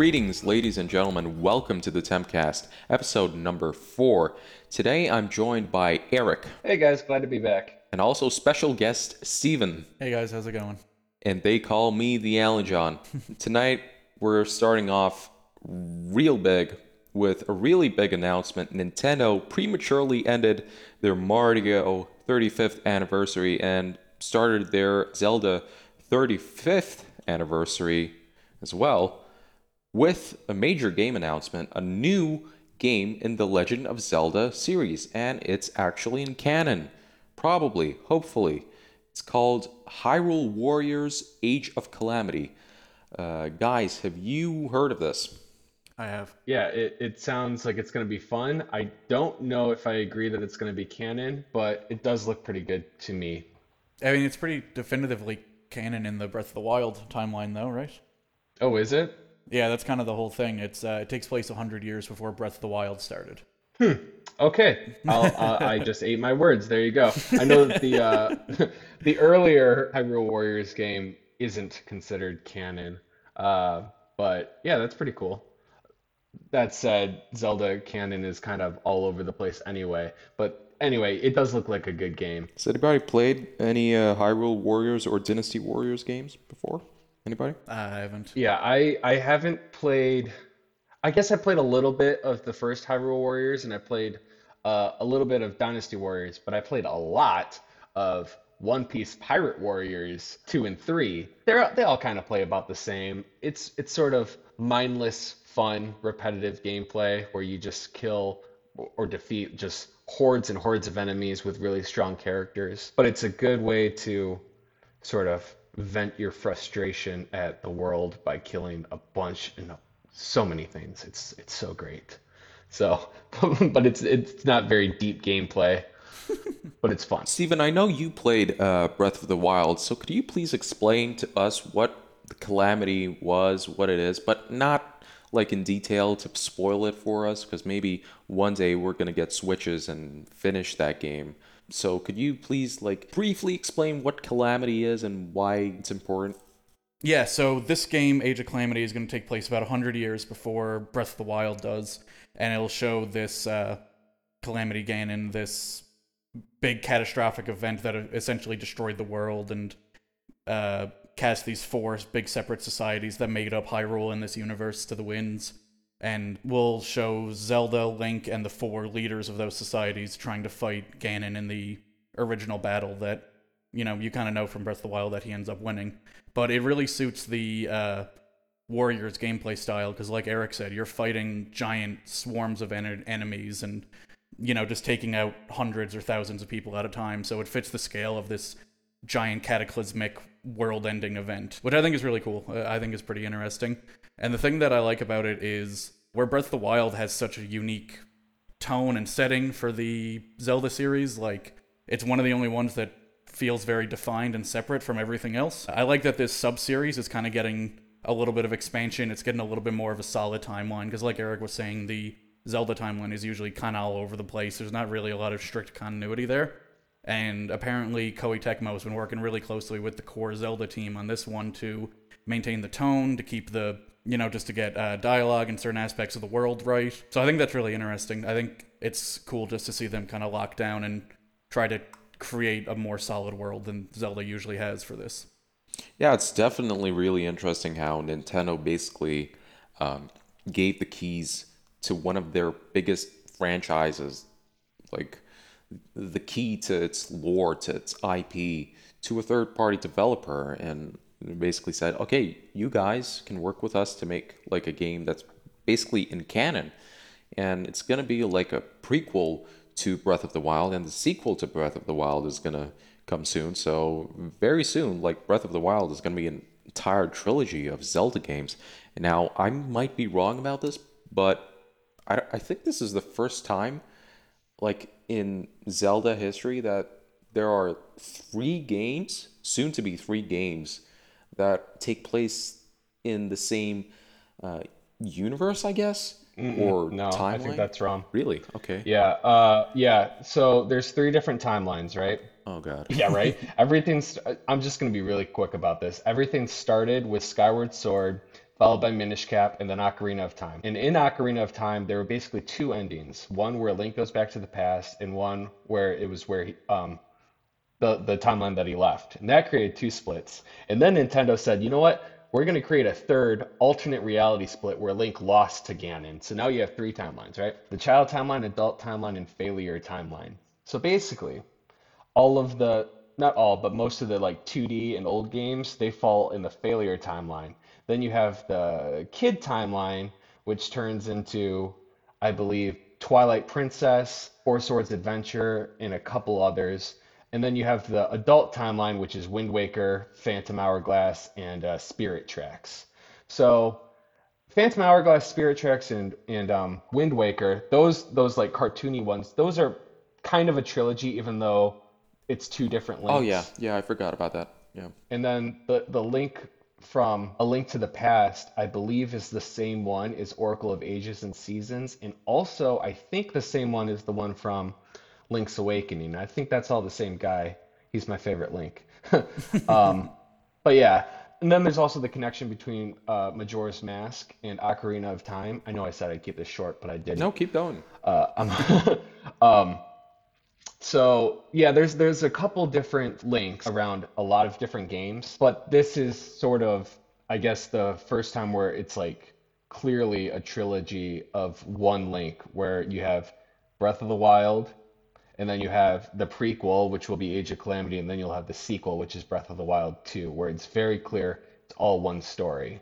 Greetings, ladies and gentlemen. Welcome to the Tempcast, episode number four. Today I'm joined by Eric Hey guys, glad to be back. and also special guest Steven, Hey guys, how's it going? and they call me the Alan John. Tonight we're starting off real big with a really big announcement. Nintendo prematurely ended their Mario 35th anniversary and started their Zelda 35th anniversary as well with a major game announcement, a new game in the Legend of Zelda series, and it's actually in canon. Probably, hopefully. It's called Hyrule Warriors Age of Calamity. Uh, guys, have you heard of this? I have. Yeah, it, it sounds like it's going to be fun. I don't know if I agree that it's going to be canon, but it does look pretty good to me. I mean, it's pretty definitively canon in the Breath of the Wild timeline, though, right? Oh, is it? Yeah, that's kind of the whole thing. It's uh, it takes place hundred years before Breath of the Wild started. Okay, I'll, uh, I just ate my words. There you go. I know that the uh, the earlier Hyrule Warriors game isn't considered canon, uh, but yeah, that's pretty cool. That said, Zelda canon is kind of all over the place anyway. But anyway, it does look like a good game. Has anybody played any uh, Hyrule Warriors or Dynasty Warriors games before? Anybody? I haven't. Yeah, I I haven't played. I guess I played a little bit of the first Hyrule Warriors, and I played uh, a little bit of Dynasty Warriors, but I played a lot of One Piece Pirate Warriors two and three. They're they all kind of play about the same. It's it's sort of mindless, fun, repetitive gameplay where you just kill or defeat just hordes and hordes of enemies with really strong characters. But it's a good way to sort of vent your frustration at the world by killing a bunch and so many things. It's it's so great. So, but it's it's not very deep gameplay, but it's fun. Steven, I know you played uh, Breath of the Wild, so could you please explain to us what the Calamity was, what it is, but not like in detail to spoil it for us, because maybe one day we're gonna get Switches and finish that game. So could you please like briefly explain what Calamity is and why it's important? Yeah, so this game, Age of Calamity, is going to take place about 100 years before Breath of the Wild does, and it'll show this uh, Calamity Ganon, this big catastrophic event that essentially destroyed the world and uh, cast these four big separate societies that made up Hyrule in this universe to the winds. And we'll show Zelda, Link, and the four leaders of those societies trying to fight Ganon in the original battle that, you know, you kind of know from Breath of the Wild that he ends up winning but it really suits the uh, Warriors gameplay style because, like Eric said, you're fighting giant swarms of en- enemies and you know just taking out hundreds or thousands of people at a time. So it fits the scale of this giant cataclysmic world-ending event, which I think is really cool. I think is pretty interesting. And the thing that I like about it is where Breath of the Wild has such a unique tone and setting for the Zelda series, like it's one of the only ones that feels very defined and separate from everything else. I like that this sub series is kind of getting a little bit of expansion. It's getting a little bit more of a solid timeline because, like Eric was saying, the Zelda timeline is usually kind of all over the place. There's not really a lot of strict continuity there. And apparently, Koei Tecmo has been working really closely with the core Zelda team on this one to maintain the tone, to keep the, you know, just to get uh, dialogue and certain aspects of the world right. So I think that's really interesting. I think it's cool just to see them kind of lock down and try to create a more solid world than Zelda usually has for this. Yeah, it's definitely really interesting how Nintendo basically um, gave the keys to one of their biggest franchises, like the key to its lore, to its IP, to a third party developer, and basically said, okay, you guys can work with us to make like a game that's basically in canon. And it's going to be like a prequel to Breath of the Wild, and the sequel to Breath of the Wild is gonna come soon. So very soon, like Breath of the Wild is gonna be an entire trilogy of Zelda games. Now I might be wrong about this, but I, I think this is the first time, like in Zelda history, that there are three games, soon to be three games, that take place in the same uh, universe, I guess, or No, I think that's wrong. Really? Okay. Yeah, uh, yeah. So there's three different timelines, right? Oh god. Yeah, right. Everything's. I'm just gonna be really quick about this. Everything started with Skyward Sword, followed by Minish Cap, and then Ocarina of Time. And in Ocarina of Time, there were basically two endings. One where Link goes back to the past, and one where it was where he, um, the the timeline that he left, and that created two splits. And then Nintendo said, you know what? We're going to create a third alternate reality split where Link lost to Ganon. So now you have three timelines, right? The child timeline, adult timeline, and failure timeline. So basically, all of the not all, but most of the like 2D and old games, they fall in the failure timeline. Then you have the kid timeline, which turns into, I believe, Twilight Princess, Four Swords Adventure, and a couple others. And then you have the adult timeline, which is Wind Waker, Phantom Hourglass, and uh, Spirit Tracks. So Phantom Hourglass, Spirit Tracks, and and um, Wind Waker, those those like cartoony ones, those are kind of a trilogy, even though it's two different links. Oh yeah, yeah, I forgot about that. Yeah. And then the the link from A Link to the Past, I believe, is the same one as Oracle of Ages and Seasons, and also I think the same one is the one from Link's Awakening. I think that's all the same guy. He's my favorite Link. Um, but yeah, and then there's also the connection between uh, Majora's Mask and Ocarina of Time. I know I said I'd keep this short, but I didn't. No, keep going. Uh, I'm um, so yeah, there's there's a couple different links around a lot of different games, but this is sort of, I guess, the first time where it's like clearly a trilogy of one link, where you have Breath of the Wild, and then you have the prequel, which will be Age of Calamity, and then you'll have the sequel, which is Breath of the Wild 2, where it's very clear it's all one story.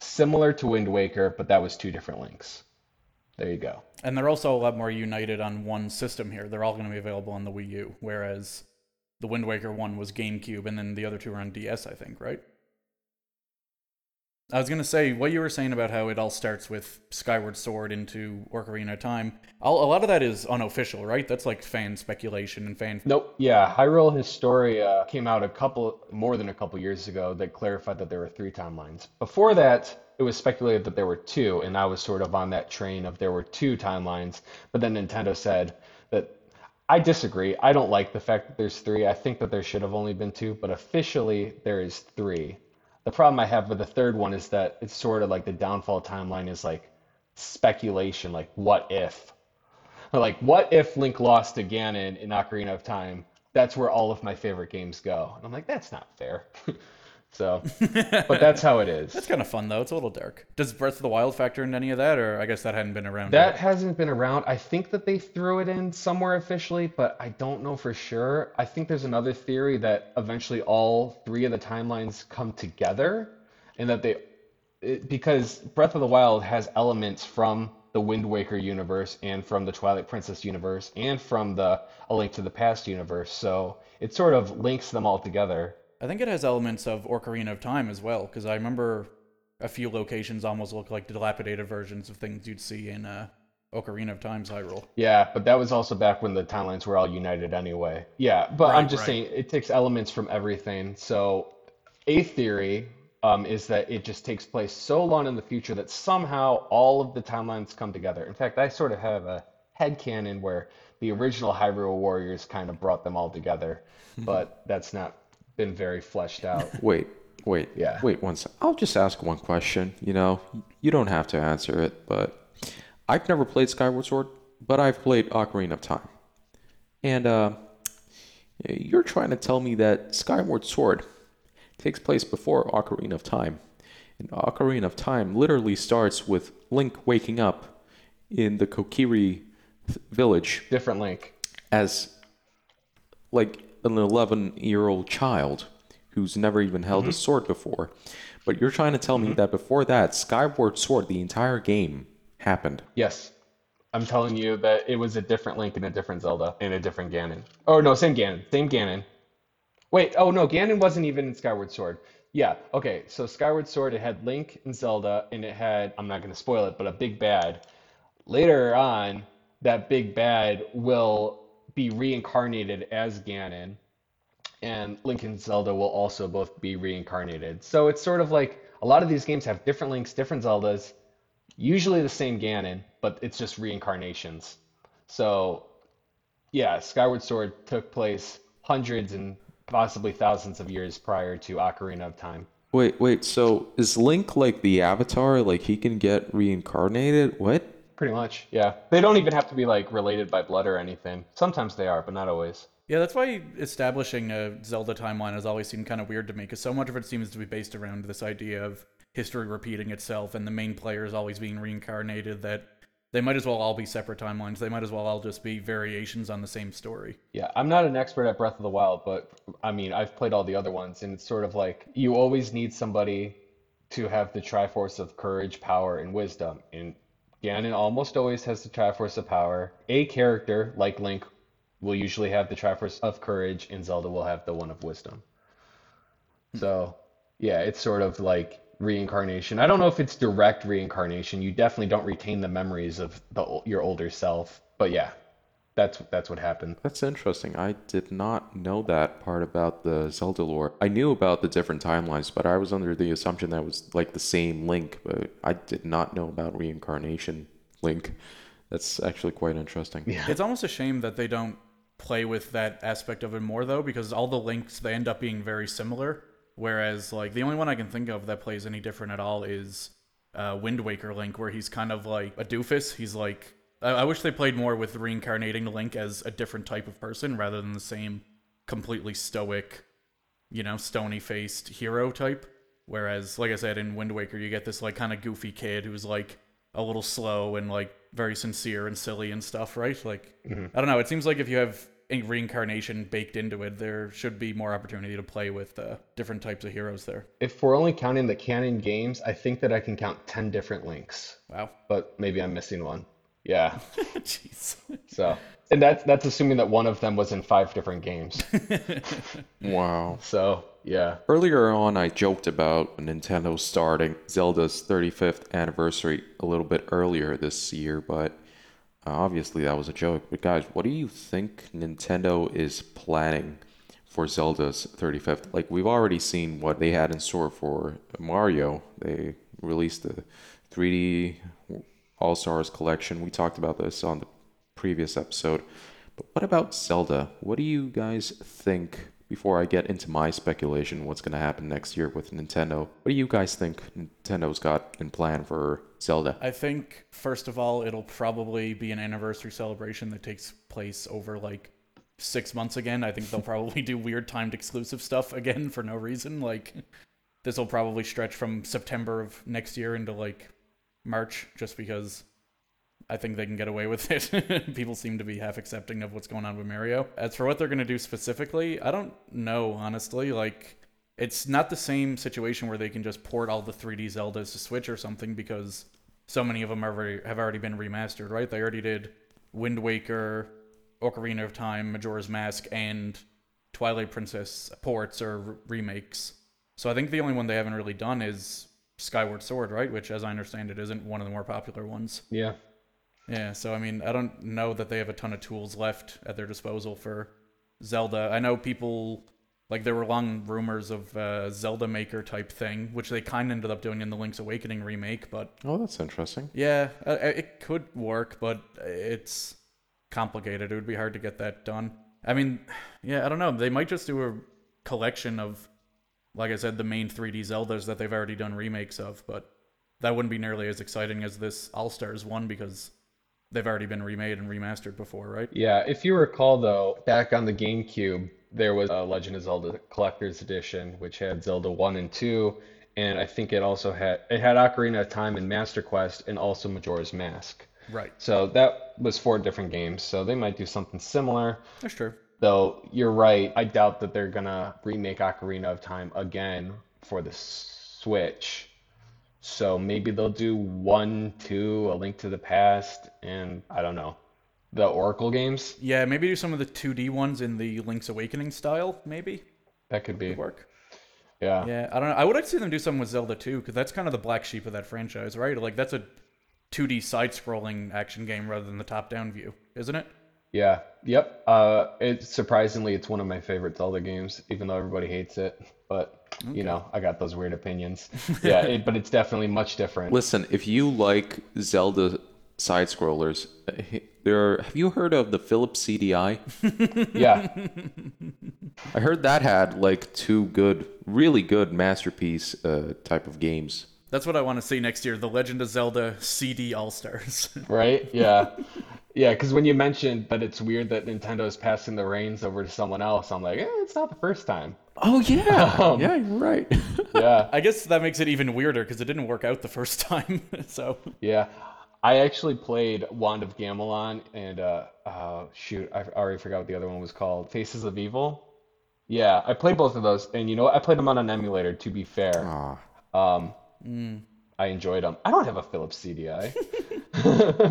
Similar to Wind Waker, but that was two different links. There you go. And they're also a lot more united on one system here. They're all going to be available on the Wii U, whereas the Wind Waker one was GameCube, and then the other two were on DS, I think, right? I was to say what you were saying about how it all starts with Skyward Sword into Ocarina Time. All, a lot of that is unofficial, right? That's like fan speculation and fan. Nope. Yeah, Hyrule Historia came out a couple, more than a couple years ago that clarified that there were three timelines. Before that, it was speculated that there were two, and I was sort of on that train of there were two timelines. But then Nintendo said that I disagree. I don't like the fact that there's three. I think that there should have only been two, but officially there is three. The problem I have with the third one is that it's sort of like the downfall timeline is like speculation, like what if? Like, what if Link lost to Ganon in Ocarina of Time? That's where all of my favorite games go. And I'm like, that's not fair. So, but that's how it is. That's kind of fun though. It's a little dark. Does Breath of the Wild factor into any of that, or I guess that hadn't been around That yet? hasn't been around. I think that they threw it in somewhere officially, but I don't know for sure. I think there's another theory that eventually all three of the timelines come together and that they, it, because Breath of the Wild has elements from the Wind Waker universe and from the Twilight Princess universe and from the A Link to the Past universe. So it sort of links them all together. I think it has elements of Ocarina of Time as well, because I remember a few locations almost look like dilapidated versions of things you'd see in uh, Ocarina of Time's Hyrule. Yeah, but that was also back when the timelines were all united anyway. Yeah, but I'm just right. saying it takes elements from everything. So a theory um, is that it just takes place so long in the future that somehow all of the timelines come together. In fact, I sort of have a headcanon where the original Hyrule Warriors kind of brought them all together, but that's not been very fleshed out. Wait, wait, Yeah. wait one sec. I'll just ask one question. You know, you don't have to answer it, but I've never played Skyward Sword, but I've played Ocarina of Time. And uh, you're trying to tell me that Skyward Sword takes place before Ocarina of Time. And Ocarina of Time literally starts with Link waking up in the Kokiri village Different link. as like an 11 year old child who's never even held a mm-hmm. sword before. But you're trying to tell me mm-hmm. that before that, Skyward Sword, the entire game, happened. Yes. I'm telling you that it was a different Link and a different Zelda and a different Ganon. Oh no, same Ganon. Same Ganon. Wait, oh no, Ganon wasn't even in Skyward Sword. Yeah, okay, so Skyward Sword, it had Link and Zelda, and it had, I'm not going to spoil it, but a big bad. Later on, that big bad will be reincarnated as Ganon, and Link and Zelda will also both be reincarnated. So it's sort of like a lot of these games have different Links, different Zeldas, usually the same Ganon, but it's just reincarnations. So yeah, Skyward Sword took place hundreds and possibly thousands of years prior to Ocarina of Time. Wait, wait. So is Link like the Avatar? Like he can get reincarnated? What? Pretty much, yeah. They don't even have to be like related by blood or anything. Sometimes they are, but not always. Yeah, that's why establishing a Zelda timeline has always seemed kind of weird to me, because so much of it seems to be based around this idea of history repeating itself and the main players always being reincarnated that they might as well all be separate timelines. They might as well all just be variations on the same story. Yeah, I'm not an expert at Breath of the Wild, but I mean, I've played all the other ones, and it's sort of like you always need somebody to have the Triforce of courage, power, and wisdom. And Ganon almost always has the Triforce of power. A character, like Link, will usually have the Triforce of courage, and Zelda will have the one of wisdom. So, yeah, it's sort of like reincarnation. I don't know if it's direct reincarnation. You definitely don't retain the memories of the your older self, but yeah, that's that's what happened. That's interesting. I did not know that part about the Zelda lore. I knew about the different timelines, but I was under the assumption that was like the same Link, but I did not know about reincarnation Link. That's actually quite interesting. Yeah. It's almost a shame that they don't play with that aspect of it more though, because all the links they end up being very similar. Whereas like the only one I can think of that plays any different at all is uh, Wind Waker Link, where he's kind of like a doofus. He's like I, I wish they played more with reincarnating Link as a different type of person rather than the same completely stoic, you know, stony faced hero type. Whereas, like I said, in Wind Waker, you get this like kind of goofy kid who's like a little slow and like very sincere and silly and stuff, right? Like, I don't know. It seems like if you have a reincarnation baked into it, there should be more opportunity to play with uh, different types of heroes there. If we're only counting the canon games, I think that I can count 10 different links, Wow. but maybe I'm missing one. Yeah. Jeez. So, and that's that's assuming that one of them was in five different games. Wow. So, yeah. Earlier on, I joked about Nintendo starting Zelda's 35th anniversary a little bit earlier this year, but uh, obviously that was a joke. But guys, what do you think Nintendo is planning for Zelda's 35th? Like, we've already seen what they had in store for Mario. They released the 3D All Stars collection. We talked about this on the previous episode. But what about Zelda? What do you guys think? Before I get into my speculation, what's going to happen next year with Nintendo? What do you guys think Nintendo's got in plan for Zelda? I think first of all, it'll probably be an anniversary celebration that takes place over like six months again. I think they'll probably do weird timed exclusive stuff again for no reason. Like this will probably stretch from September of next year into like March, just because I think they can get away with it. People seem to be half accepting of what's going on with Mario. As for what they're gonna do specifically, I don't know honestly. Like it's not the same situation where they can just port all the 3D Zeldas to Switch or something because so many of them are already, have already been remastered, right? They already did Wind Waker, Ocarina of Time, Majora's Mask, and Twilight Princess ports or remakes. So I think the only one they haven't really done is Skyward Sword, right? Which, as I understand it, isn't one of the more popular ones. Yeah. Yeah, so I mean, I don't know that they have a ton of tools left at their disposal for Zelda. I know people like there were long rumors of uh, Zelda Maker type thing, which they kind of ended up doing in the Link's Awakening remake. But Oh, that's interesting. yeah, uh, it could work, but it's complicated. It would be hard to get that done. I mean, yeah, I don't know. They might just do a collection of, like I said, the main 3D Zeldas that they've already done remakes of, but that wouldn't be nearly as exciting as this All Stars one because they've already been remade and remastered before, right? Yeah. If you recall, though, back on the GameCube, there was a Legend of Zelda Collector's Edition, which had Zelda 1 and 2, and I think it also had it had Ocarina of Time and Master Quest, and also Majora's Mask. Right. So that was four different games. So they might do something similar. That's true. Though you're right, I doubt that they're gonna remake Ocarina of Time again for the Switch. So maybe they'll do one, two, A Link to the Past, and I don't know, the Oracle games. Yeah, maybe do some of the 2D ones in the Link's Awakening style, maybe That could be. would work. Yeah. Yeah, I don't know. I would like to see them do something with Zelda too, because that's kind of the black sheep of that franchise, right? Like that's a 2D side-scrolling action game rather than the top-down view, isn't it? Yeah. Yep. Uh, it surprisingly, it's one of my favorite Zelda games, even though everybody hates it. But you know, I got those weird opinions. Yeah, it, but it's definitely much different. Listen, if you like Zelda side scrollers, there. Have you heard of the Philips CDI? Yeah. I heard that had like two good, really good masterpiece uh, type of games. That's what I want to see next year: The Legend of Zelda CD All Stars. Right? Yeah. Yeah, because when you mentioned that it's weird that Nintendo is passing the reins over to someone else, I'm like, eh, it's not the first time. Oh yeah, Um, yeah, you're right. Yeah, I guess that makes it even weirder because it didn't work out the first time. so yeah. I actually played Wand of Gamelon and uh, uh shoot, I already forgot what the other one was called. Faces of Evil. Yeah, I played both of those, and you know what? I played them on an emulator. To be fair, Aw. um, mm. I enjoyed them. I don't have a Philips CDI.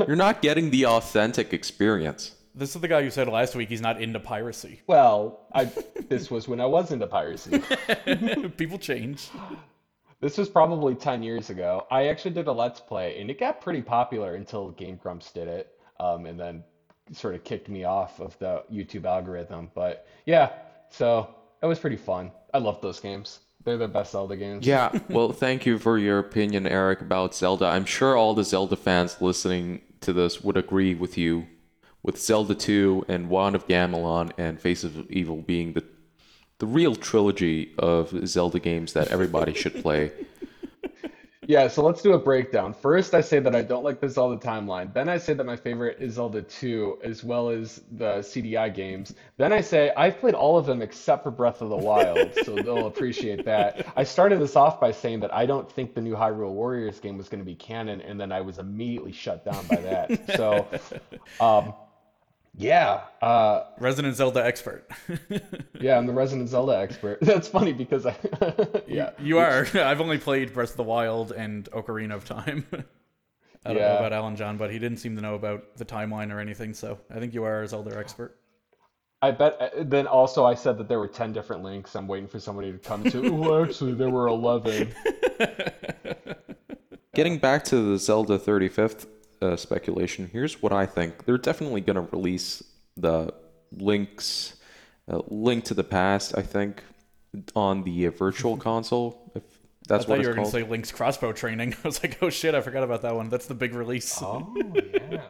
You're not getting the authentic experience. this is the guy who said last week he's not into piracy. Well, I this was when I was into piracy. People change. This was probably 10 years ago. I actually did a Let's Play, and it got pretty popular until Game Grumps did it, um, and then sort of kicked me off of the YouTube algorithm. But yeah, so it was pretty fun. I loved those games. They're the best Zelda games. Yeah, well, thank you for your opinion, Eric, about Zelda. I'm sure all the Zelda fans listening to this would agree with you, with Zelda 2 and Wand of Gamelon and Face of Evil being the the real trilogy of Zelda games that everybody should play. Yeah, so let's do a breakdown. First, I say that I don't like the Zelda timeline. Then I say that my favorite is Zelda 2, as well as the CDI games. Then I say I've played all of them except for Breath of the Wild, so they'll appreciate that. I started this off by saying that I don't think the new Hyrule Warriors game was going to be canon, and then I was immediately shut down by that. So, um, yeah, uh, Resident Zelda expert. yeah, I'm the Resident Zelda expert. That's funny because I, yeah, you are. I've only played Breath of the Wild and Ocarina of Time. I don't know about Alan John, but he didn't seem to know about the timeline or anything, so I think you are a Zelda expert. I bet. uh, Then also, I said that there were ten different links. I'm waiting for somebody to come to. Oh, actually, there were eleven. Getting back to the Zelda 35th uh, speculation, here's what I think. They're definitely going to release the links, uh, Link to the Past, I think, on the uh, Virtual Console, if I that's thought what you it's were going to say Link's crossbow training. I was like, oh shit, I forgot about that one. That's the big release. Oh yeah.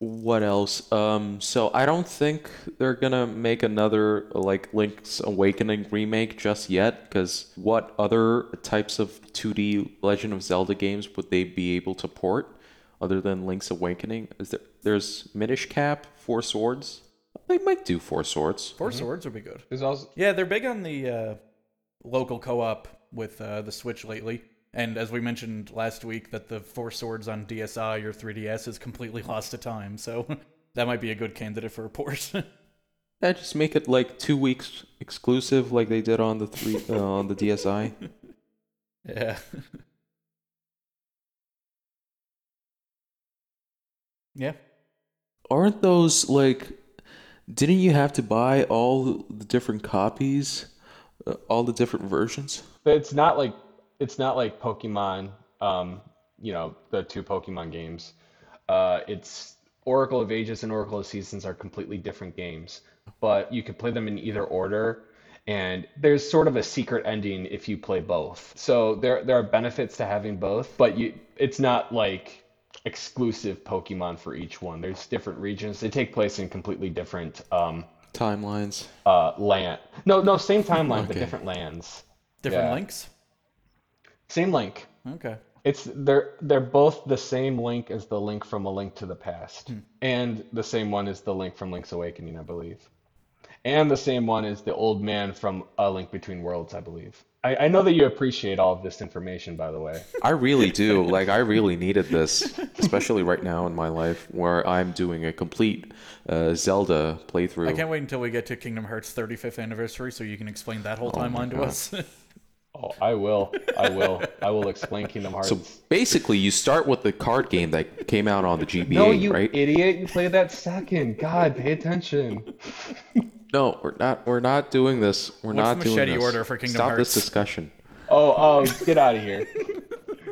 What else? Um, so I don't think they're gonna make another like Link's Awakening remake just yet, because what other types of 2D Legend of Zelda games would they be able to port other than Link's Awakening? Is there? There's Minish Cap, Four Swords. They might do Four Swords. 4 swords would be good. There's also Yeah, they're big on the uh, local co-op with uh, the Switch lately. And as we mentioned last week, that the Four Swords on DSi or 3DS is completely lost to time. So that might be a good candidate for a port. Yeah, just make it like two weeks exclusive, like they did on the three uh, on the DSi. yeah. Yeah. Aren't those like? Didn't you have to buy all the different copies, uh, all the different versions? but it's not like it's not like Pokemon. Um, you know the two Pokemon games. Uh, it's Oracle of Ages and Oracle of Seasons are completely different games, but you can play them in either order. And there's sort of a secret ending if you play both. So there there are benefits to having both, but you it's not like exclusive Pokemon for each one. There's different regions. They take place in completely different um, Timelines. uh, land. No, no, same timeline, but different lands. Different Yeah. links? Same link. Okay. It's they're they're both the same link as the link from A Link to the Past, and the same one as the link from Link's Awakening, I believe, and the same one is the old man from A Link Between Worlds, I believe. I, I know that you appreciate all of this information, by the way. I really do. Like, I really needed this, especially right now in my life where I'm doing a complete uh, Zelda playthrough. I can't wait until we get to Kingdom Hearts 35th anniversary so you can explain that whole timeline to us. Oh, I will, I will, I will explain Kingdom Hearts. So basically, you start with the card game that came out on the GBA, no, you right? idiot! You play that second. God, pay attention. No, we're not. We're not doing this. We're What's not the doing machete this. order for Kingdom Stop Hearts? this discussion. Oh, oh, get out of here.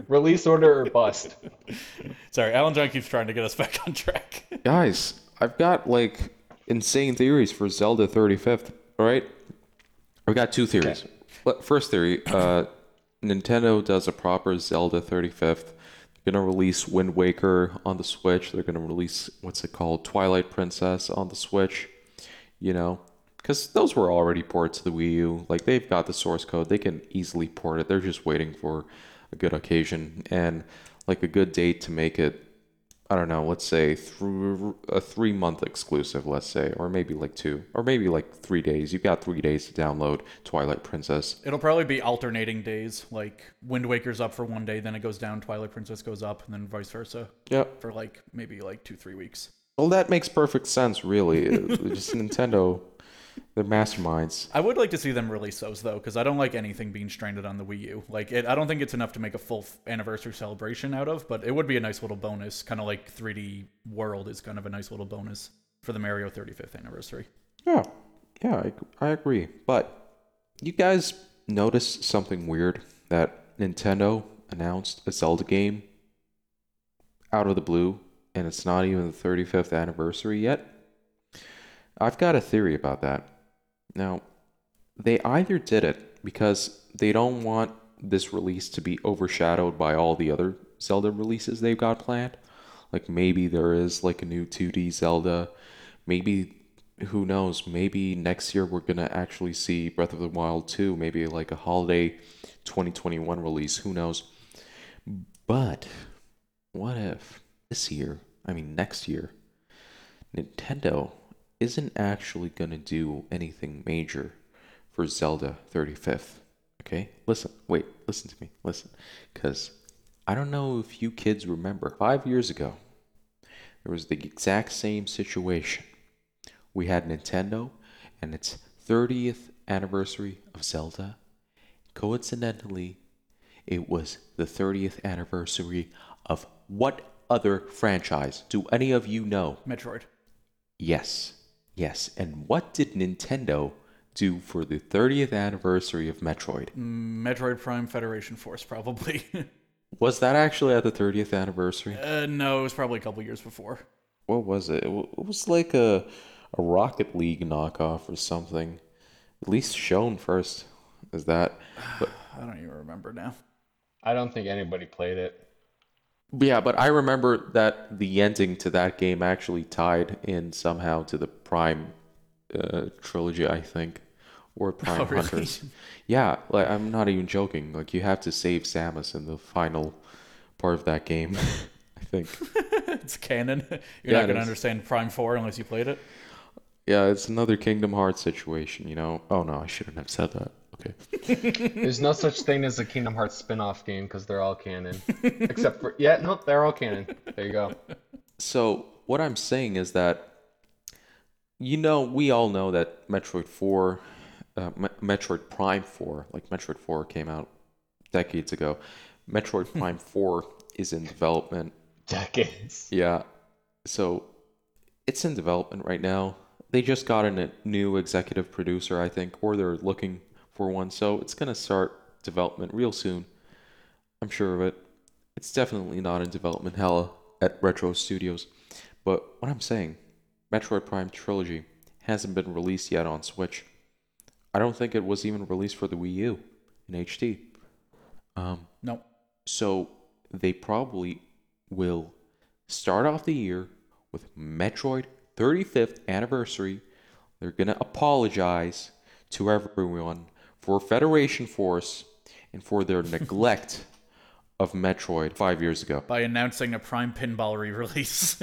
Release order or bust. Sorry, Alan John keeps trying to get us back on track. Guys, I've got like insane theories for Zelda 35th. All right, I've got two theories. But First theory: uh, Nintendo does a proper Zelda 35th They're gonna release Wind Waker on the Switch. They're gonna release what's it called, Twilight Princess on the Switch. You know, because those were already ports to the Wii U. Like they've got the source code, they can easily port it. They're just waiting for a good occasion and like a good date to make it. I don't know. Let's say through a three month exclusive. Let's say, or maybe like two, or maybe like three days. You've got three days to download Twilight Princess. It'll probably be alternating days. Like Wind Waker's up for one day, then it goes down. Twilight Princess goes up, and then vice versa Yep. for like maybe like two three weeks. Well, that makes perfect sense, really. Just Nintendo, they're masterminds. I would like to see them release those though, because I don't like anything being stranded on the Wii U. Like, it, I don't think it's enough to make a full f- anniversary celebration out of, but it would be a nice little bonus. Kind of like 3D World is kind of a nice little bonus for the Mario 35th anniversary. Yeah, yeah, I, I agree. But you guys notice something weird that Nintendo announced a Zelda game out of the blue, and it's not even the 35th anniversary yet? I've got a theory about that. Now, they either did it because they don't want this release to be overshadowed by all the other Zelda releases they've got planned. Like maybe there is like a new 2D Zelda. Maybe who knows, maybe next year we're going to actually see Breath of the Wild 2, maybe like a holiday 2021 release, who knows. But what if this year, I mean next year, Nintendo isn't actually going to do anything major for Zelda 35th. Okay? Listen, wait, listen to me. Listen. Because I don't know if you kids remember, five years ago, there was the exact same situation. We had Nintendo and its 30th anniversary of Zelda. Coincidentally, it was the 30th anniversary of what other franchise? Do any of you know? Metroid. Yes. Yes. And what did Nintendo do for the 30th anniversary of Metroid? Metroid Prime Federation Force, probably. Was that actually at the 30th anniversary? uh, no, it was probably a couple years before. What was it? It was like a, a Rocket League knockoff or something. At least shown first. Is that? But, I don't even remember now. I don't think anybody played it. Yeah, but I remember that the ending to that game actually tied in somehow to the Prime uh, trilogy, I think, or Prime Oh, really? Hunters. Yeah, like I'm not even joking. Like you have to save Samus in the final part of that game. I think. it's canon. You're Yeah, not going to understand Prime 4 unless you played it. Yeah, it's another Kingdom Hearts situation, you know. Oh no, I shouldn't have said that. Okay. There's no such thing as a Kingdom Hearts spin-off game because they're all canon. Except for yeah, nope, they're all canon. There you go. So what I'm saying is that, you know, we all know that Metroid Four, uh, Me- Metroid Prime Four, like Metroid Four came out decades ago. Metroid Prime Four is in development. Decades. Yeah, so it's in development right now. They just got in a new executive producer, I think, or they're looking for one. So it's gonna start development real soon. I'm sure of it. It's definitely not in development hell at Retro Studios. But what I'm saying, Metroid Prime Trilogy hasn't been released yet on Switch. I don't think it was even released for the Wii U in HD. Um, No. so they probably will start off the year with Metroid 35th anniversary. They're going to apologize to everyone for Federation Force and for their neglect of Metroid 5 years ago. By announcing a Prime Pinball re release.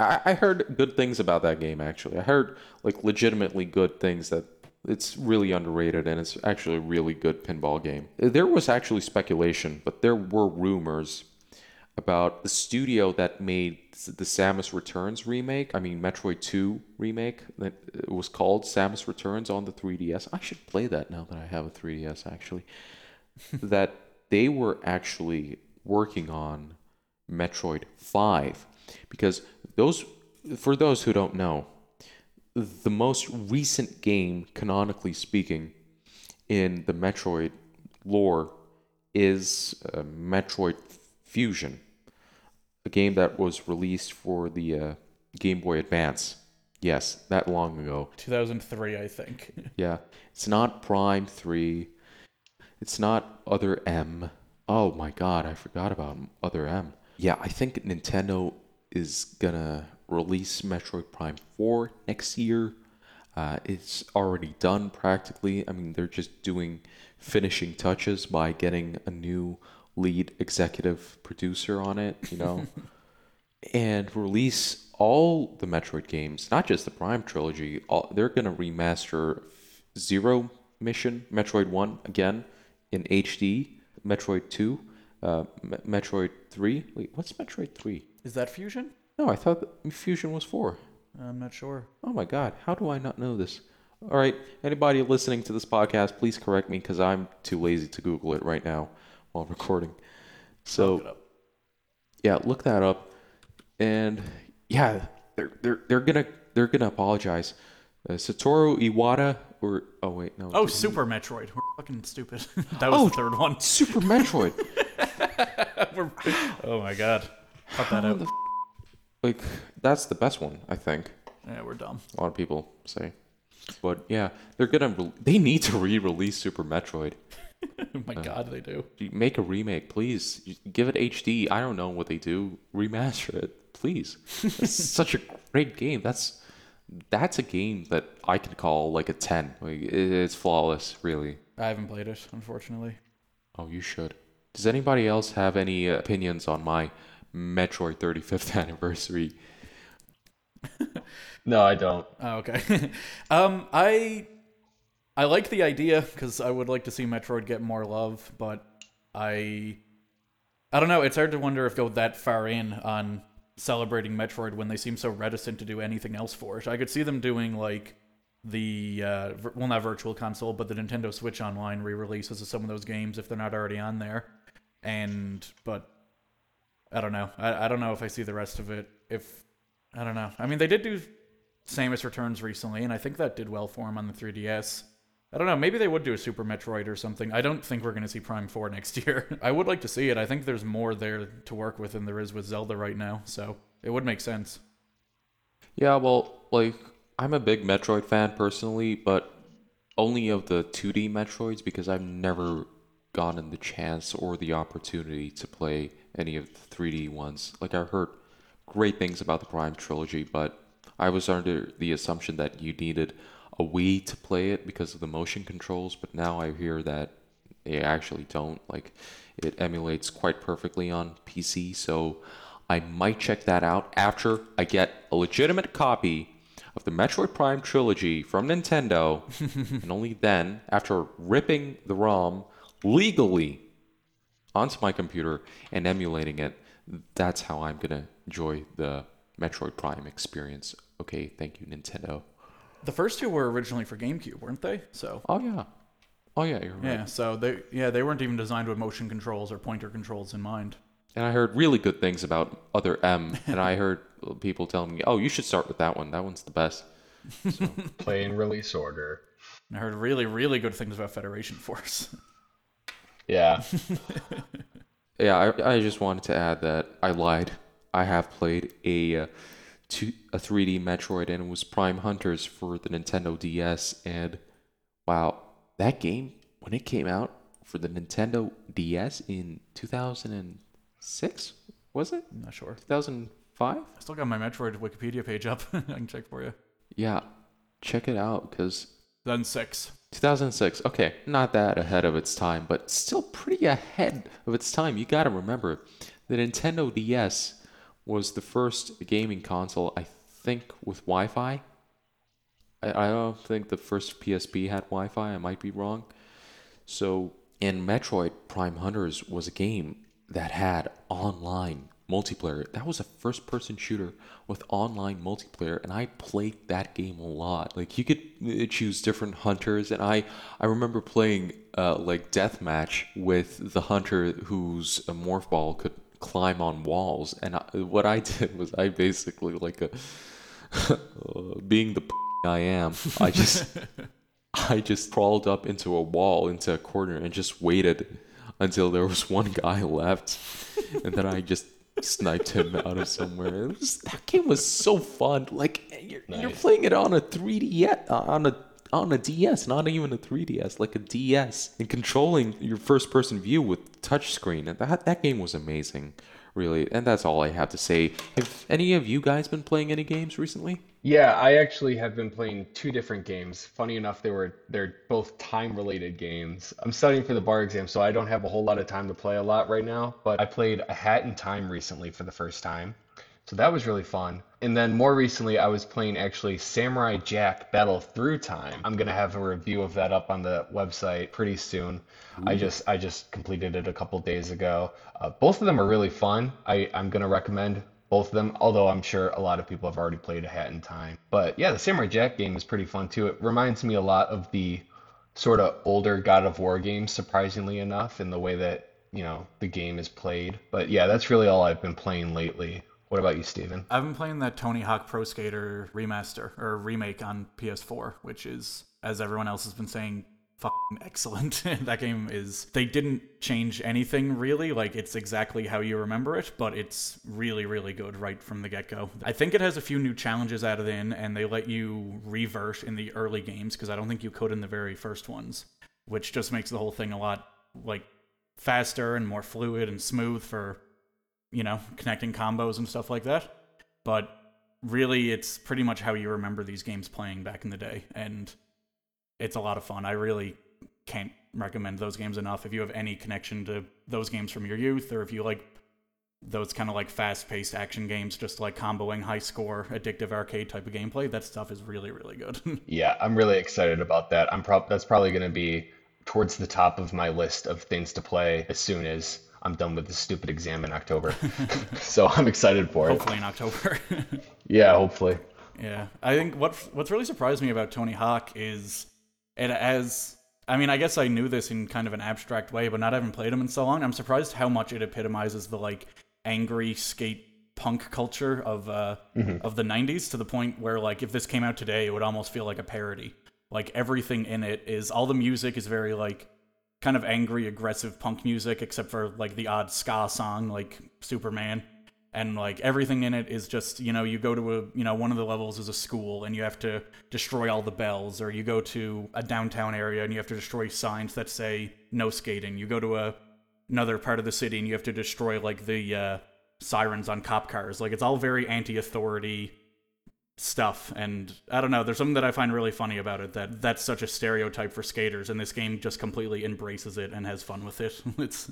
I, I heard good things about that game actually. I heard like legitimately good things that it's really underrated and it's actually a really good pinball game. There was actually speculation, but there were rumors about the studio that made the Samus Returns remake. I mean Metroid 2 remake that it was called Samus Returns on the 3DS. I should play that now that I have a 3DS actually. that they were actually working on Metroid 5 because those for those who don't know the most recent game canonically speaking in the Metroid lore is uh, Metroid Fusion a game that was released for the uh, Game Boy Advance yes that long ago 2003, I think. yeah, it's not Prime 3. It's not Other M. Oh my god, I forgot about Other M. Yeah, I think Nintendo is gonna release Metroid Prime 4 next year. Uh, it's already done practically. I mean, they're just doing finishing touches by getting a new lead executive producer on it, you know, and release all the Metroid games, not just the Prime trilogy. All, they're gonna remaster Zero Mission, Metroid One again in HD, Metroid Two, uh, M- Metroid Three. Wait, what's Metroid Three? Is that Fusion? No, I thought Fusion was four. I'm not sure. Oh my god, how do I not know this? All right, anybody listening to this podcast, please correct me because I'm too lazy to Google it right now while recording. So, yeah, look that up, and yeah, they're they're they're gonna they're gonna apologize. Uh, Satoru Iwata or oh wait no Oh, Super Metroid. We're fucking stupid. that was Oh, the third one. Super Metroid. We're- oh my god. Cut that out. f- like that's the best one I think. Yeah, we're dumb. A lot of people say, but yeah, they're gonna re- they need to re-release Super Metroid. Oh my god, they do. Make a remake, please. Give it HD. I don't know what they do. Remaster it, please. It's such a great game. That's that's a game that I could call like a ten. Like it's flawless, really. I haven't played it, unfortunately. Oh, you should. Does anybody else have any uh, opinions on my Metroid 35th anniversary? No, I don't. Oh, okay. um, I I like the idea because I would like to see Metroid get more love, but I I don't know. It's hard to wonder if go that far in on celebrating Metroid when they seem so reticent to do anything else for it. I could see them doing like the uh, well, not Virtual Console, but the Nintendo Switch Online re-releases of some of those games if they're not already on there. And but I don't know. I, I don't know if I see the rest of it. If I don't know. I mean, they did do Samus Returns recently, and I think that did well for him on the 3DS. I don't know. Maybe they would do a Super Metroid or something. I don't think we're going to see Prime 4 next year. I would like to see it. I think there's more there to work with than there is with Zelda right now, so it would make sense. Yeah, well, like I'm a big Metroid fan personally, but only of the 2D Metroids because I've never gotten the chance or the opportunity to play any of the 3D ones. Like I heard great things about the Prime trilogy, but I was under the assumption that you needed a Wii to play it because of the motion controls, but now I hear that they actually don't. Like it emulates quite perfectly on PC, so I might check that out after I get a legitimate copy of the Metroid Prime trilogy from Nintendo, and only then, after ripping the ROM legally onto my computer and emulating it, that's how I'm gonna enjoy the Metroid Prime experience. Okay, thank you, Nintendo. The first two were originally for GameCube, weren't they? So Oh yeah, oh yeah, you're right. yeah, so they yeah they weren't even designed with motion controls or pointer controls in mind. And I heard really good things about Other M, and I heard people telling me, "Oh, you should start with that one. That one's the best." So. Play in release order. And I heard really really good things about Federation Force. Yeah. Yeah, I, I just wanted to add that I lied. I have played a uh, two, a 3D Metroid, and it was Prime Hunters for the Nintendo DS. And wow, that game when it came out for the Nintendo DS in 2006, was it I'm not sure. 2005? I still got my Metroid Wikipedia page up. I can check for you. Yeah, check it out because Then six. 2006. Okay, not that ahead of its time, but still pretty ahead of its time. You got to remember, the Nintendo DS was the first gaming console, I think, with Wi-Fi. I, I don't think the first PSP had Wi-Fi. I might be wrong. So, in Metroid Prime Hunters was a game that had online multiplayer. That was a first person shooter with online multiplayer and I played that game a lot. Like you could uh, choose different hunters and I I remember playing uh like deathmatch with the hunter whose uh, morph ball could climb on walls and I, what I did was I basically like a being the I am, I just I just crawled up into a wall, into a corner, and just waited until there was one guy left, and then I just sniped him out of somewhere. It was, that game was so fun. Like you're, you're playing it on a 3D yet on a on a DS, not even a 3DS, like a DS, and controlling your first person view with touchscreen. And that that game was amazing, really. And that's all I have to say. Have any of you guys been playing any games recently? Yeah, I actually have been playing two different games. Funny enough, they were they're both time-related games. I'm studying for the bar exam, so I don't have a whole lot of time to play a lot right now, but I played A Hat in Time recently for the first time. So that was really fun. And then more recently, I was playing actually Samurai Jack Battle Through Time. I'm gonna have a review of that up on the website pretty soon. I just I just completed it a couple days ago. Uh, both of them are really fun. I I'm gonna recommend both of them, although I'm sure a lot of people have already played A Hat in Time. But yeah, the Samurai Jack game is pretty fun too. It reminds me a lot of the sort of older God of War games, surprisingly enough, in the way that, you know, the game is played. But yeah, that's really all I've been playing lately. What about you, Steven? I've been playing that Tony Hawk Pro Skater remaster or remake on PS4, which is, as everyone else has been saying, fucking excellent. that game is. They didn't change anything really. Like it's exactly how you remember it, but it's really, really good right from the get go. I think it has a few new challenges added in, and they let you revert in the early games because I don't think you could in the very first ones, which just makes the whole thing a lot like faster and more fluid and smooth for you know, connecting combos and stuff like that. But really, it's pretty much how you remember these games playing back in the day. And it's a lot of fun. I really can't recommend those games enough. If you have any connection to those games from your youth, or if you like those kind of like fast paced action games, just like comboing high score, addictive arcade type of gameplay, that stuff is really, really good. Yeah, I'm really excited about that. I'm prob that's probably going to be towards the top of my list of things to play as soon as I'm done with this stupid exam in October. so I'm excited for it. Hopefully in October. Yeah, hopefully. Yeah, I think what what's really surprised me about Tony Hawk is it as I mean, I guess I knew this in kind of an abstract way, but not having played him in so long, I'm surprised how much it epitomizes the like angry skate punk culture of uh of the 90s to the point where like if this came out today, it would almost feel like a parody. Like everything in it is all the music is very like kind of angry, aggressive punk music, except for like the odd ska song like Superman. And like everything in it is just, you know, you go to a, you know, one of the levels is a school and you have to destroy all the bells, or you go to a downtown area and you have to destroy signs that say no skating. You go to a another part of the city and you have to destroy like the uh, sirens on cop cars. Like it's all very anti-authority stuff and i don't know there's something that i find really funny about it that that's such a stereotype for skaters and this game just completely embraces it and has fun with it. It's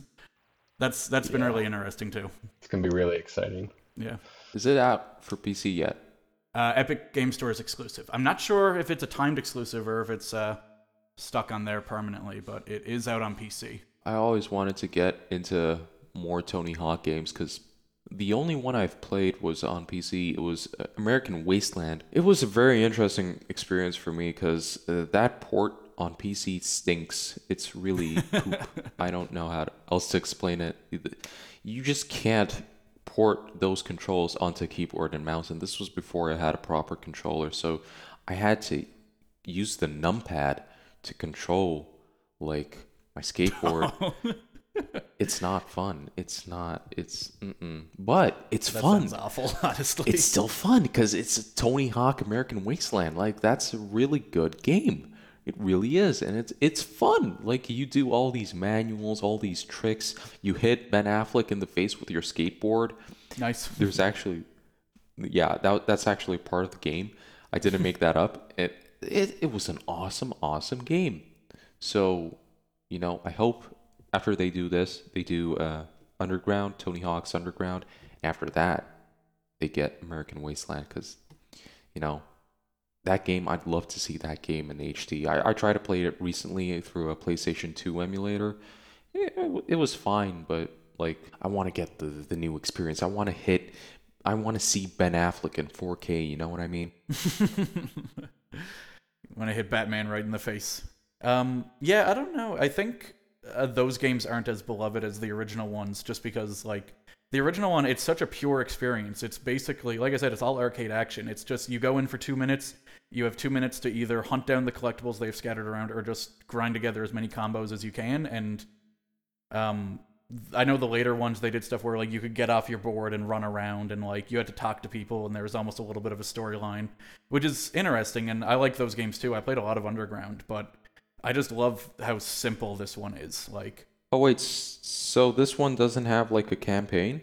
that's that's been really interesting too. It's going to be really exciting. yeah. Is it out for PC yet? uh, epic game store is exclusive. I'm not sure if it's a timed exclusive or if it's uh, stuck on there permanently but it is out on pc I always wanted to get into more Tony Hawk games because the only one I've played was on PC. It was uh, American Wasteland. It was a very interesting experience for me because uh, that port on PC stinks. It's really poop. I don't know how to, else to explain it. You just can't port those controls onto keyboard and mouse, and this was before I had a proper controller, so I had to use the numpad to control like my skateboard. It's not fun. It's not. It's mm-mm. but it's that fun. awful honestly It's still fun because it's a Tony Hawk American Wasteland. Like that's a really good game. It really is, and it's it's fun. Like you do all these manuals, all these tricks. You hit Ben Affleck in the face with your skateboard. nice There's actually, yeah, that that's actually part of the game. I didn't make that up. It it it was an awesome, awesome game. So, you know, I hope after they do this, they do uh, Underground, Tony Hawk's Underground. After that, they get American Wasteland because, you know, that game. I'd love to see that game in HD. I I tried to play it recently through a PlayStation 2 emulator. It, it was fine, but like I want to get the the new experience. I want to hit. I want to see Ben Affleck in 4K. You know what I mean? when I hit Batman right in the face. Um, yeah, I don't know. I think uh, those games aren't as beloved as the original ones, just because like the original one, it's such a pure experience. It's basically, like I said, it's all arcade action. It's just you go in for two minutes. You have two minutes to either hunt down the collectibles they've scattered around, or just grind together as many combos as you can. And um, I know the later ones they did stuff where like you could get off your board and run around and like you had to talk to people and there was almost a little bit of a storyline, which is interesting and I like those games too. I played a lot of Underground, but I just love how simple this one is. Like Oh wait, so this one doesn't have like a campaign?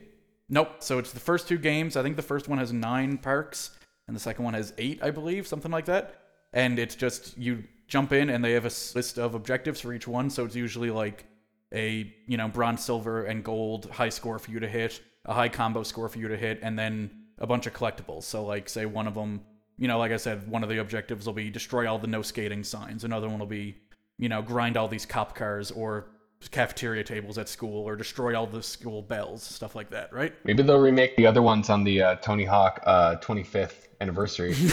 Nope. So it's the first two games. I think the first one has nine parks, and the second one has eight, I believe, something like that. And it's just you jump in, and they have a list of objectives for each one. So it's usually like a you know bronze, silver, and gold high score for you to hit, a high combo score for you to hit, and then a bunch of collectibles. So like say one of them, you know, like I said, one of the objectives will be destroy all the no skating signs. Another one will be you know grind all these cop cars or cafeteria tables at school or destroy all the school bells, stuff like that, right? Maybe they'll remake the other ones on the uh, Tony Hawk uh, 25th anniversary.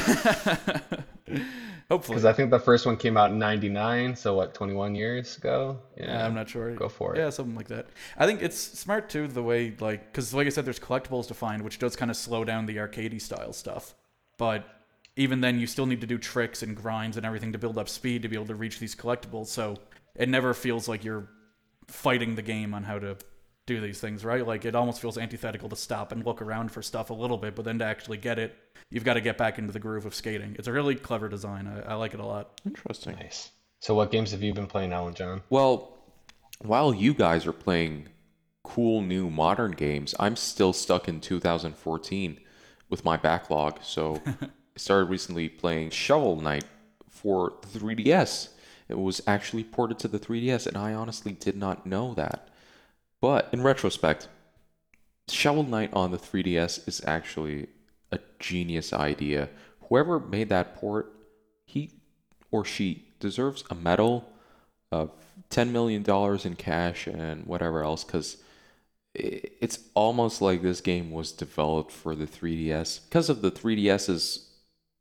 Hopefully. Because I think the first one came out in 99, so what, 21 years ago? Yeah, I'm not sure. Go for it. Yeah, something like that. I think it's smart too the way like because like I said, there's collectibles to find, which does kind of slow down the arcadey style stuff. But even then, you still need to do tricks and grinds and everything to build up speed to be able to reach these collectibles. So it never feels like you're fighting the game on how to do these things, right? Like it almost feels antithetical to stop and look around for stuff a little bit, but then to actually get it, you've got to get back into the groove of skating. It's a really clever design. I, I like it a lot. Interesting. Nice. So what games have you been playing, Alan John? Well, while you guys are playing cool new modern games, I'm still stuck in 2014 with my backlog. So I started recently playing Shovel Knight for the 3DS. It was actually ported to the 3DS, and I honestly did not know that. But in retrospect, Shovel Knight on the 3DS is actually a genius idea. Whoever made that port, he or she deserves a medal of $10 million in cash and whatever else because it's almost like this game was developed for the 3DS because of the 3DS's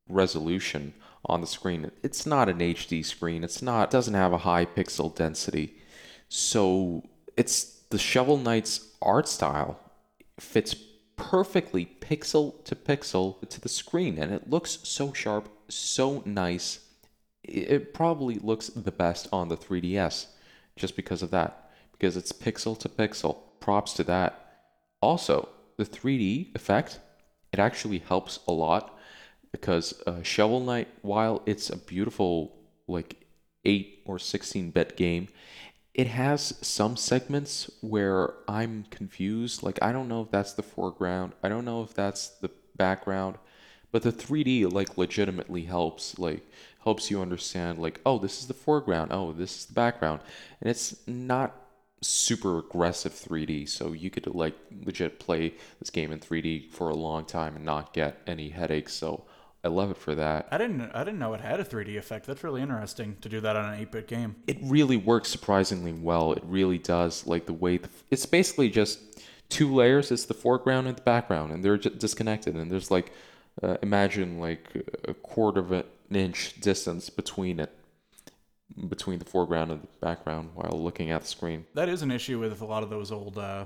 resolution on the screen. It's not an HD screen. It's not doesn't have a high pixel density. So it's the Shovel Knight's art style fits perfectly pixel to pixel to the screen and it looks so sharp, so nice. It probably looks the best on the 3DS just because of that because it's pixel to pixel. Props to that. Also, the 3D effect, it actually helps a lot because uh, Shovel Knight, while it's a beautiful like 8 or 16 bit game, it has some segments where I'm confused. Like I don't know if that's the foreground. I don't know if that's the background. But the 3D like legitimately helps. Like helps you understand like, oh, this is the foreground. Oh, this is the background. And it's not super aggressive 3D, so you could like legit play this game in 3D for a long time and not get any headaches. So I love it for that. I didn't I didn't know it had a 3D effect. That's really interesting to do that on an 8-bit game. It really works surprisingly well. It really does. Like the way the, it's basically just two layers. It's the foreground and the background, and they're just disconnected. And there's like uh, imagine like a quarter of an inch distance between it, between the foreground and the background while looking at the screen. That is an issue with a lot of those old uh,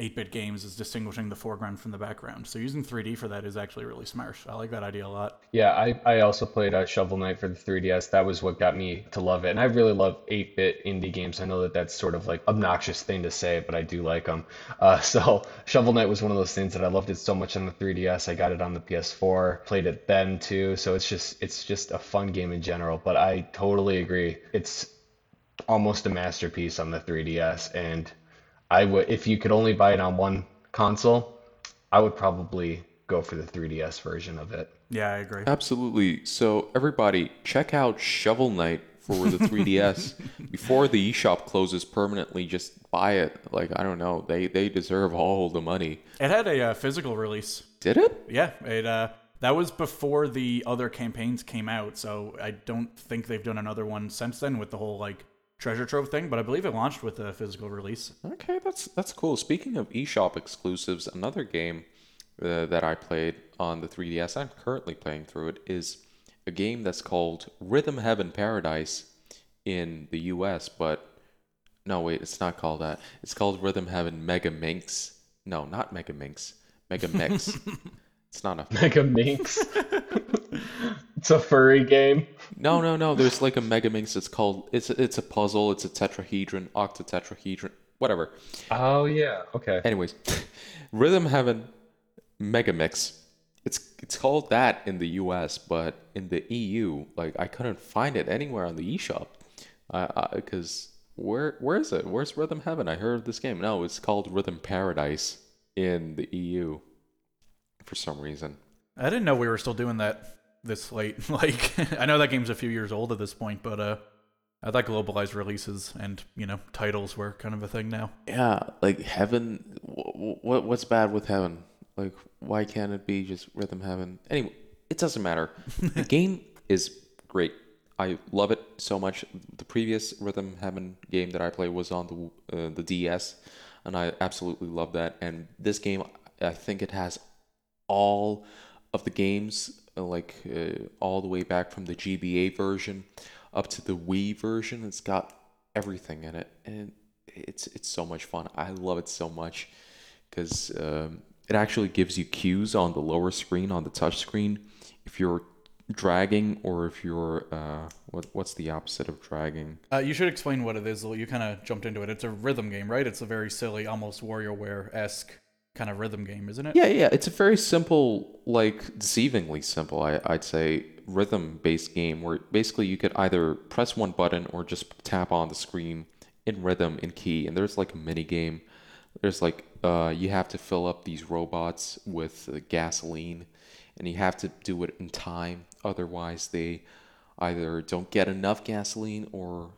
8-bit games is distinguishing the foreground from the background. So using 3D for that is actually really smart. I like that idea a lot. Yeah, I, I also played uh, Shovel Knight for the 3DS. That was what got me to love it. And I really love 8-bit indie games. I know that that's sort of like obnoxious thing to say, but I do like them. Uh, so Shovel Knight was one of those things that I loved it so much on the 3DS. I got it on the PS4, played it then too. So it's just it's just a fun game in general. But I totally agree. It's almost a masterpiece on the 3DS, and I would if you could only buy it on one console, I would probably go for the 3DS version of it. Yeah, I agree. Absolutely. So everybody, check out Shovel Knight for the 3DS before the eShop closes permanently. Just buy it. Like I don't know, they they deserve all the money. It had a uh, physical release. Did it? Yeah, it uh that was before the other campaigns came out, so I don't think they've done another one since then with the whole like treasure trove thing, but I believe it launched with a physical release. Okay, that's that's cool. Speaking of eShop exclusives, another game uh, that I played on the 3DS, I'm currently playing through it, is a game that's called Rhythm Heaven Paradise in the US, but no, wait, it's not called that. It's called Rhythm Heaven Mega Minx. No, not Mega Minx. Mega Mix. it's not a. Mega Minx. it's a furry game. No, no, no. There's like a Mega Minx. It's called. It's it's a puzzle. It's a tetrahedron, octatetrahedron, whatever. Oh yeah. Okay. Anyways, Rhythm Heaven Mega Mix. It's it's called that in the U.S., but in the EU, like I couldn't find it anywhere on the eShop. Because where where is it? Where's Rhythm Heaven? I heard of this game. No, it's called Rhythm Paradise in the EU for some reason. I didn't know we were still doing that this late. Like, I know that game's a few years old at this point, but uh, I thought globalized releases and you know titles were kind of a thing now. Yeah, like Heaven. What what's bad with Heaven? Like, why can't it be just Rhythm Heaven? Anyway, it doesn't matter. the game is great. I love it so much. The previous Rhythm Heaven game that I played was on the uh, the DS, and I absolutely love that. And this game, I think it has all of the games, like uh, all the way back from the GBA version up to the Wii version. It's got everything in it, and it's it's so much fun. I love it so much because um, it actually gives you cues on the lower screen on the touch screen if you're dragging or if you're uh, what what's the opposite of dragging? Uh, you should explain what it is. You kind of jumped into it. It's a rhythm game, right? It's a very silly, almost WarioWare esque kind of rhythm game, isn't it? Yeah, yeah. It's a very simple, like deceivingly simple, I, I'd say, rhythm based game where basically you could either press one button or just tap on the screen in rhythm in key. And there's like a mini game. There's like uh, you have to fill up these robots with uh, gasoline, and you have to do it in time. Otherwise, they either don't get enough gasoline or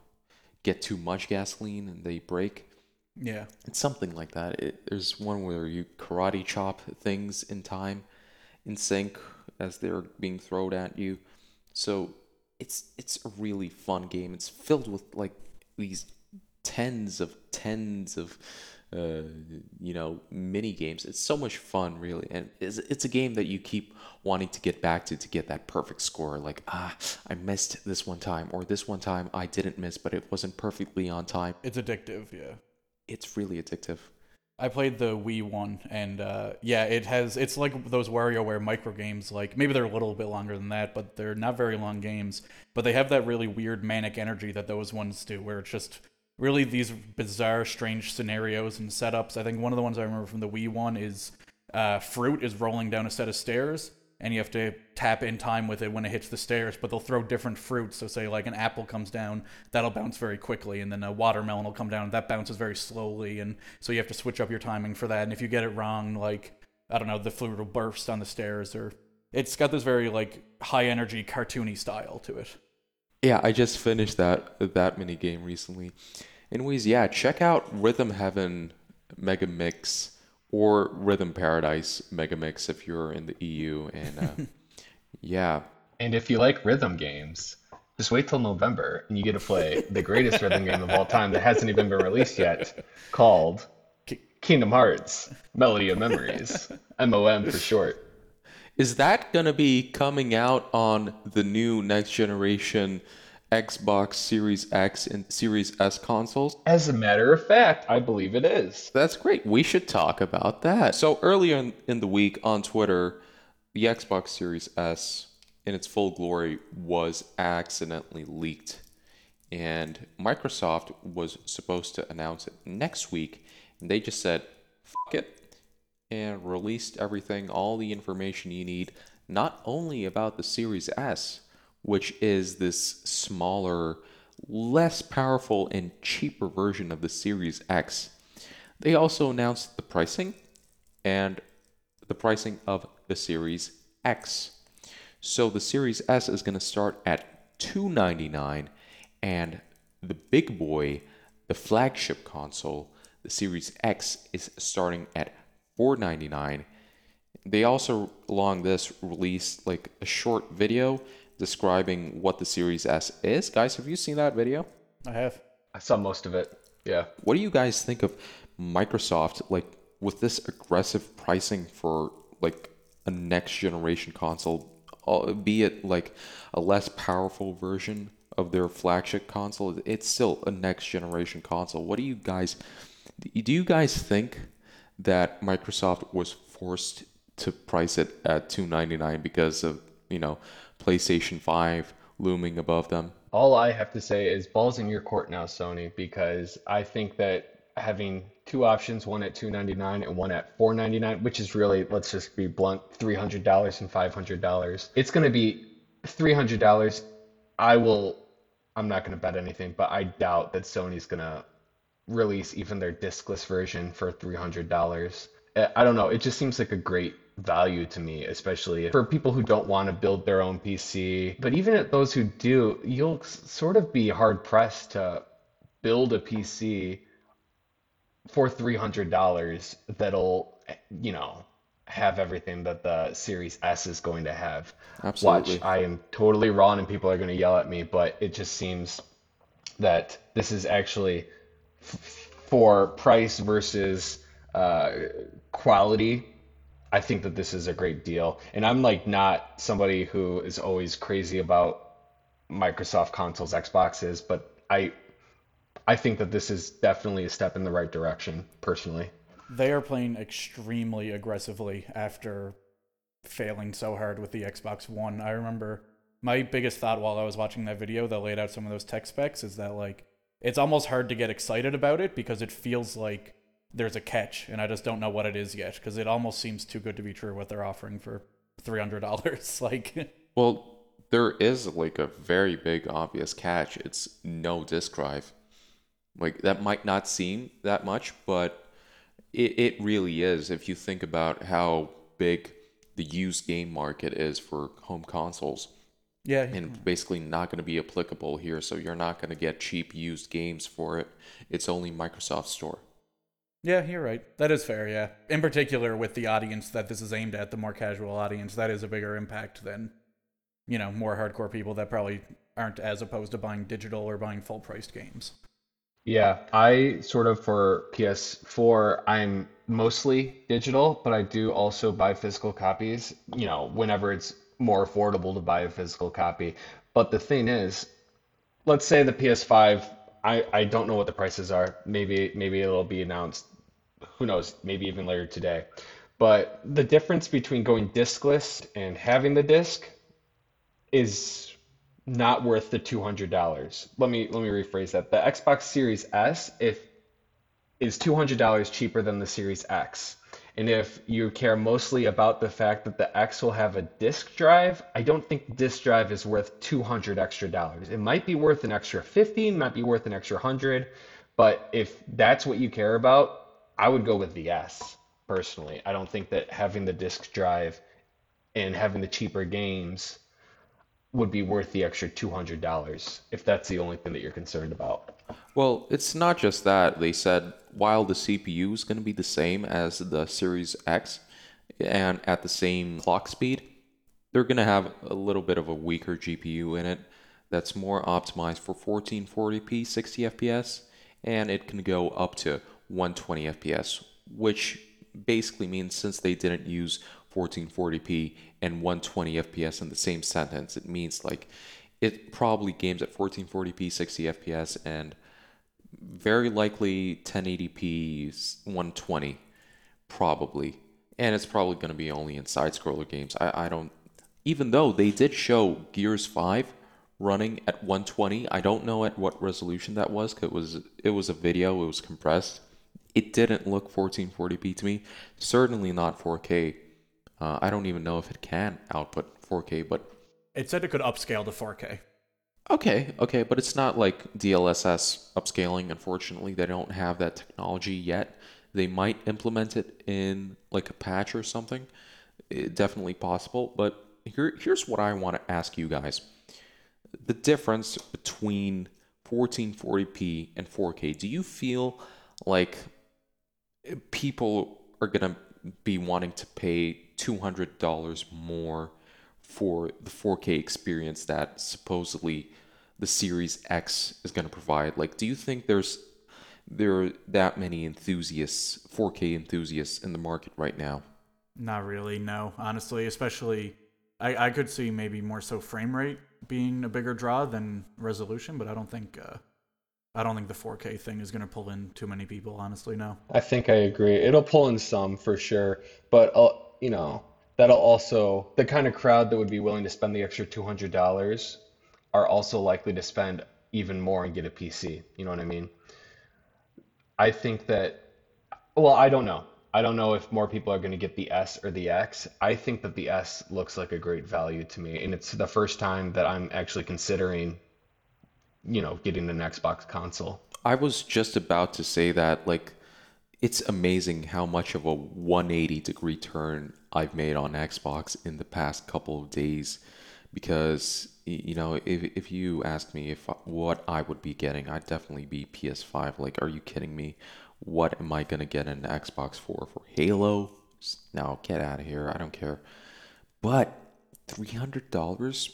get too much gasoline and they break. Yeah. It's something like that. It, there's one where you karate chop things in time, in sync as they're being thrown at you. So it's it's a really fun game. It's filled with like these tens of tens of uh, you know mini games. It's so much fun, really, and it's, it's a game that you keep wanting to get back to to get that perfect score. Like ah, I missed this one time, or this one time I didn't miss, but it wasn't perfectly on time. It's addictive, yeah it's really addictive. I played the Wii one, and uh, yeah, it has. It's like those WarioWare micro games. Like maybe they're a little bit longer than that, but they're not very long games. But they have that really weird manic energy that those ones do, where it's just really these bizarre, strange scenarios and setups. I think one of the ones I remember from the Wii one is uh, fruit is rolling down a set of stairs, and you have to tap in time with it when it hits the stairs. But they'll throw different fruits. So say like an apple comes down, that'll bounce very quickly, and then a watermelon will come down, that bounces very slowly, and so you have to switch up your timing for that. And if you get it wrong, like I don't know, the fruit will burst on the stairs, or it's got this very like high energy cartoony style to it. Yeah, I just finished that that mini game recently. Anyways, yeah, check out Rhythm Heaven Mega Mix or Rhythm Paradise Megamix if you're in the EU. And uh, yeah. And if you like rhythm games, just wait till November and you get to play the greatest rhythm game of all time that hasn't even been released yet, called Kingdom Hearts Melody of Memories, MOM for short. Is that going to be coming out on the new next generation Xbox Series X and Series S consoles? As a matter of fact, I believe it is. That's great. We should talk about that. So, earlier in, in the week on Twitter, the Xbox Series S in its full glory was accidentally leaked. And Microsoft was supposed to announce it next week. And they just said, fuck it, and released everything, all the information you need, not only about the Series S, which is this smaller, less powerful, and cheaper version of the Series X. They also announced the pricing and the pricing of the Series X. So the Series S is going to start at 299 and the big boy, the flagship console, the Series X is starting at 499. They also along this released like a short video describing what the Series S is. Guys, have you seen that video? I have. I saw most of it. Yeah. What do you guys think of Microsoft like with this aggressive pricing for like a next generation console, uh, be it like a less powerful version of their flagship console? It's still a next generation console. What do you guys do you guys think that Microsoft was forced to price it at 299 because of, you know, PlayStation 5 looming above them. All I have to say is balls in your court now, Sony, because I think that having two options, one at 299 and one at 499, which is really, let's just be blunt, $300 and $500. It's going to be $300. I will, I'm not going to bet anything, but I doubt that Sony's going to release even their discless version for $300. Uh, I don't know. It just seems like a great value to me, especially for people who don't want to build their own PC. But even at those who do, you'll sort of be hard pressed to build a PC for $300 that'll, you know, have everything that the Series S is going to have. Absolutely. Watch, I am totally wrong and people are going to yell at me, but it just seems that this is actually for price versus uh, quality. I think that this is a great deal. And I'm like not somebody who is always crazy about Microsoft consoles, Xboxes, but I I think that this is definitely a step in the right direction, personally. They are playing extremely aggressively after failing so hard with the Xbox One. I remember my biggest thought while I was watching that video that laid out some of those tech specs is that like it's almost hard to get excited about it because it feels like there's a catch and I just don't know what it is yet because it almost seems too good to be true what they're offering for $300 like Well, there is like a very big obvious catch. It's no disk drive. Like that might not seem that much, but it, it really is if you think about how big the used game market is for home consoles. yeah And basically not going to be applicable here, so you're not going to get cheap used games for it. It's only Microsoft Store. Yeah, you're right. That is fair, yeah. In particular, with the audience that this is aimed at, the more casual audience, that is a bigger impact than, you know, more hardcore people that probably aren't as opposed to buying digital or buying full priced games. Yeah, I sort of for PS4, I'm mostly digital, but I do also buy physical copies, you know, whenever it's more affordable to buy a physical copy. But the thing is, let's say the PS5, I, I don't know what the prices are. Maybe maybe it'll be announced, who knows, maybe even later today. But the difference between going discless and having the disc is not worth the $200. Let me let me rephrase that. The Xbox Series S if is $200 cheaper than the Series X. And if you care mostly about the fact that the X will have a disk drive, I don't think disk drive is worth 200 extra dollars. It might be worth an extra 50, might be worth an extra 100, but if that's what you care about, I would go with the S personally. I don't think that having the disk drive and having the cheaper games would be worth the extra $200 if that's the only thing that you're concerned about. Well, it's not just that. They said while the CPU is going to be the same as the Series X and at the same clock speed, they're going to have a little bit of a weaker GPU in it that's more optimized for 1440p 60 FPS and it can go up to 120 FPS, which basically means since they didn't use 1440p and 120 FPS in the same sentence, it means like it probably games at 1440p 60 FPS and very likely 1080p 120 probably. And it's probably going to be only in side scroller games. I, I don't even though they did show gears 5 running at 120 i don't know at what resolution that was 'cause it was it was a video it was compressed it didn't look 1440p to me certainly not 4k uh, i don't even know if it can output 4k but It said it could upscale to 4K. Okay, okay, but it's not like DLSS upscaling. Unfortunately, they don't have that technology yet. They might implement it in like a patch or something. Eh, definitely possible. But here, here's what I want to ask you guys: the difference between 1440p and 4K. Do you feel like people are gonna be wanting to pay $200 more for the 4K experience that supposedly the Series X is going to provide. Like, do you think there's there are that many enthusiasts, 4K enthusiasts in the market right now? Not really, no. Honestly, especially I, I could see maybe more so frame rate being a bigger draw than resolution, but I don't think uh, I don't think the 4K thing is gonna pull in too many people. Honestly, no. I think I agree. It'll pull in some for sure, but uh, you know, that'll also the kind of crowd that would be willing to spend the extra $200 are also likely to spend even more and get a PC. You know what I mean? I think that, well, I don't know. I don't know if more people are going to get the S or the X. I think that the S looks like a great value to me, and it's the first time that I'm actually considering, you know, getting an Xbox console. I was just about to say that, like, it's amazing how much of a 180 degree turn I've made on Xbox in the past couple of days because you know if if you asked me if what I would be getting I'd definitely be PS5 like are you kidding me? What am I gonna get an Xbox for? For Halo? S- no get out of here. I don't care. But $300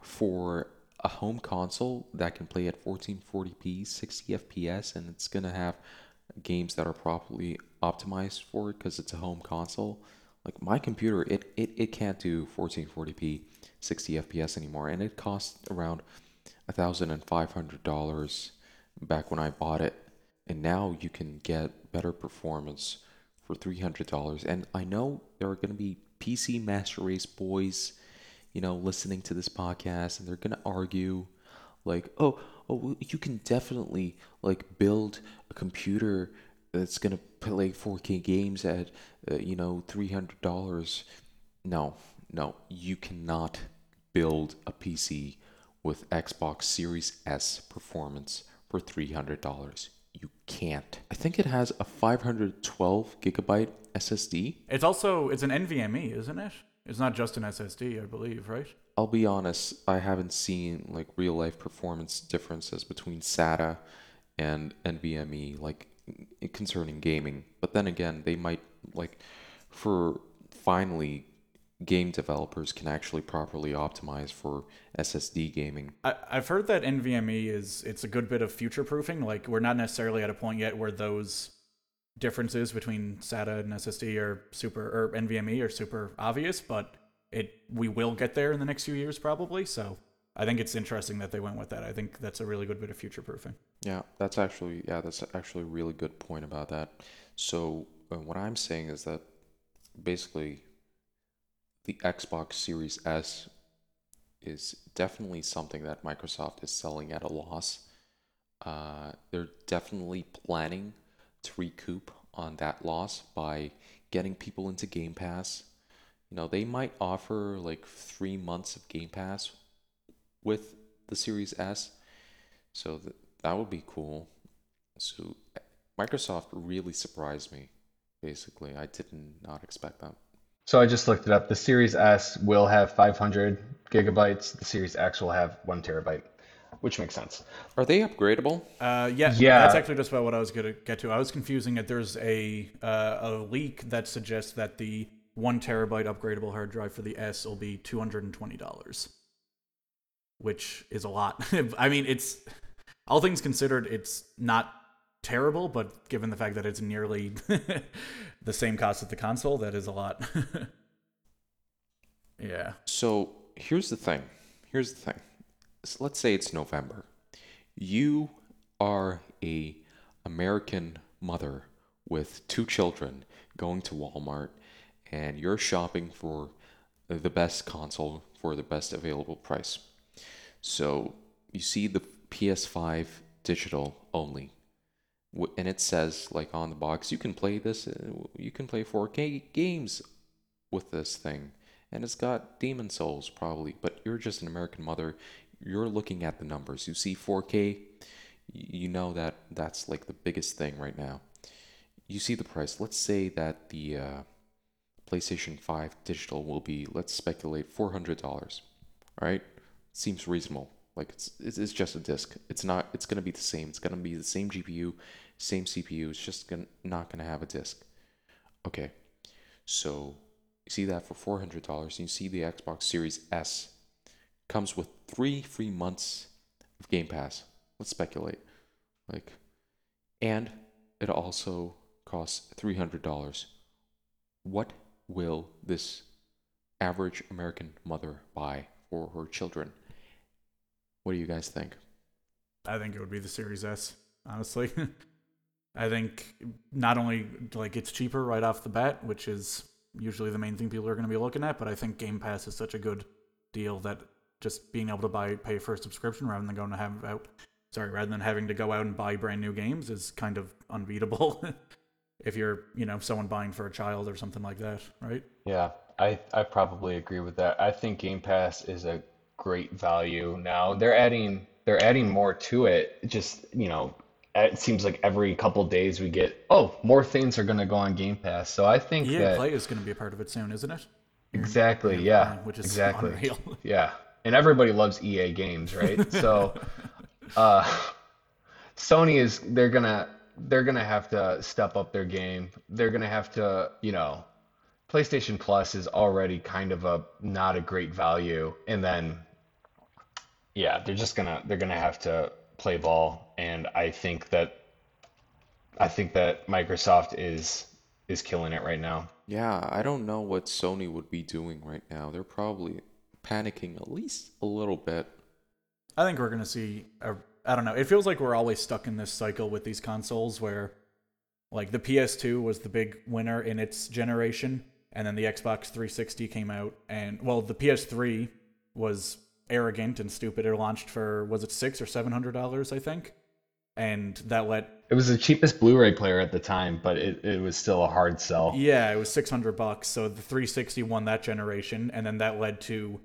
for a home console that can play at 1440p, 60 FPS, and it's gonna have games that are properly optimized for it because it's a home console. Like my computer, it, it, it can't do 1440p, 60 FPS anymore, and it cost around $1,500 back when I bought it. And now you can get better performance for $300. And I know there are going to be PC Master Race boys, you know, listening to this podcast, and they're going to argue like, oh, oh, you can definitely like build a computer that's going to play 4K games at, uh, you know, $300. No, no, you cannot build a PC with Xbox Series S performance for $300. You can't. I think it has a 512 gigabyte SSD. It's also it's an NVMe, isn't it? It's not just an SSD, I believe, right? I'll be honest, I haven't seen like real life performance differences between SATA and NVMe like concerning gaming. But then again, they might like for finally game developers can actually properly optimize for SSD gaming. I, I've heard that NVMe is it's a good bit of future proofing. Like we're not necessarily at a point yet where those differences between SATA and SSD are super or NVMe are super obvious, but it we will get there in the next few years probably. So I think it's interesting that they went with that. I think that's a really good bit of future proofing. Yeah, that's actually yeah, that's actually a really good point about that. So uh, what I'm saying is that basically the Xbox Series S is definitely something that Microsoft is selling at a loss. Uh, they're definitely planning to recoup on that loss by getting people into Game Pass. You know, they might offer like three months of Game Pass with the Series S, so th- that would be cool. So Microsoft really surprised me. Basically, I did not expect that. So I just looked it up. The Series S will have 500 gigabytes. The Series X will have one terabyte, which makes sense. Are they upgradable? Uh, yeah, Yeah. that's actually just about what I was gonna get to. I was confusing it. There's a uh, a leak that suggests that the one terabyte upgradable hard drive for the S will be two hundred and twenty dollars, which is a lot. I mean, it's all things considered, it's not terrible, but given the fact that it's nearly the same cost as the console, that is a lot. yeah. So here's the thing. Here's the thing. So let's say it's November. You are a American mother with two children going to Walmart and you're shopping for the best console for the best available price. So you see the PS5 digital only. And it says like on the box you can play this uh, you can play 4K games with this thing and it's got Demon's Souls probably but you're just an american mother you're looking at the numbers. You see 4K, you know that that's like the biggest thing right now. You see the price. Let's say that the uh, playstation 5 digital will be let's speculate $400 right? Seems reasonable. Like it's it's just a disc. It's not it's to be the same. It's to be the same gpu same cpu it's just gonna, not to have a disc. Okay. So you see that for four hundred dollars. You see the Xbox Series S comes with three free months of Game Pass. Let's speculate, like, and it also costs three hundred dollars. What will this average American mother buy for her children? What do you guys think? I think it would be the Series S, honestly. I think not only like it's cheaper right off the bat, which is usually the main thing people are going to be looking at, but I think Game Pass is such a good deal that just being able to buy pay for a subscription rather than going to have out sorry, rather than having to go out and buy brand new games is kind of unbeatable. if you're, you know, someone buying for a child or something like that, right? Yeah, I I probably agree with that. I think Game Pass is a great value now. They're adding they're adding more to it. Just, you know, it seems like every couple days we get, oh, more things are going to go on Game Pass. So I think EA that Play is going to be a part of it soon, isn't it? exactly, yeah, which is exactly, unreal. yeah. And everybody loves EA games, right? So, uh, Sony is they're gonna they're gonna have to step up their game. They're gonna have to, you know, PlayStation Plus is already kind of a not a great value, and then yeah, they're just gonna they're gonna have to play ball, and I think that I think that Microsoft is is killing it right now. Yeah, I don't know what Sony would be doing right now. They're probably panicking at least a little bit. I think we're gonna see. A, I don't know. It feels like we're always stuck in this cycle with these consoles where, like, the PS2 was the big winner in its generation, and then the Xbox 360 came out, and well, the PS3 was arrogant and stupid. It launched for was it six or seven hundred dollars, I think, and that let It was the cheapest Blu-ray player at the time, but it, it was still a hard sell. Yeah, it was 600 bucks. So the 360 won that generation and then that led to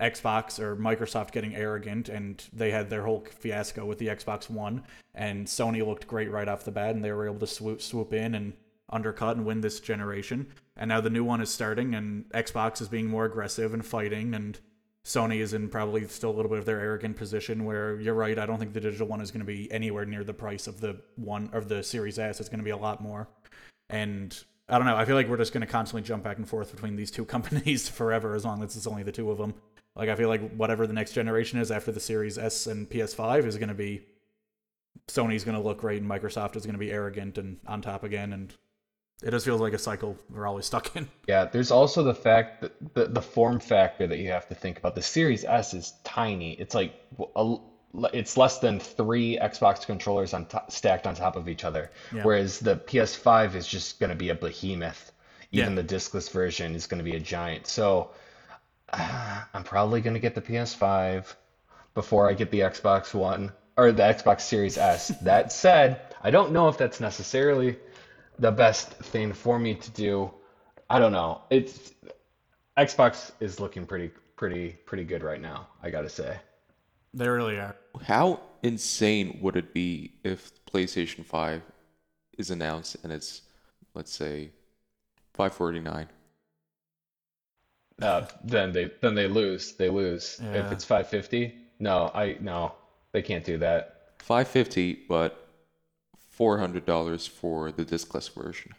Xbox or Microsoft getting arrogant and they had their whole fiasco with the Xbox 1 and Sony looked great right off the bat and they were able to swoop swoop in and undercut and win this generation. And now the new one is starting and Xbox is being more aggressive and fighting and Sony is in probably still a little bit of their arrogant position where you're right, I don't think the digital one is going to be anywhere near the price of the one of the Series S. It's going to be a lot more. And I don't know. I feel like we're just going to constantly jump back and forth between these two companies forever, as long as it's only the two of them. Like I feel like whatever the next generation is after the Series S and PS5 is going to be, Sony's going to look great, and Microsoft is going to be arrogant and on top again, and it just feels like a cycle we're always stuck in. Yeah, there's also the fact that the, the form factor that you have to think about. The Series S is tiny. It's like a, it's less than three Xbox controllers on top, stacked on top of each other. Yeah. Whereas the PS5 is just going to be a behemoth. Even Yeah. the discless version is going to be a giant. So I'm probably going to get the PS5 before I get the Xbox One or the Xbox Series S. That said, I don't know if that's necessarily the best thing for me to do. I don't know. It's Xbox is looking pretty pretty pretty good right now, I got to say. They really are. How insane would it be if PlayStation 5 is announced and it's, let's say, 549? Uh, then they then they lose. They lose. If it's 550, no, I no. They can't do that. 550, but $400 for the discless version.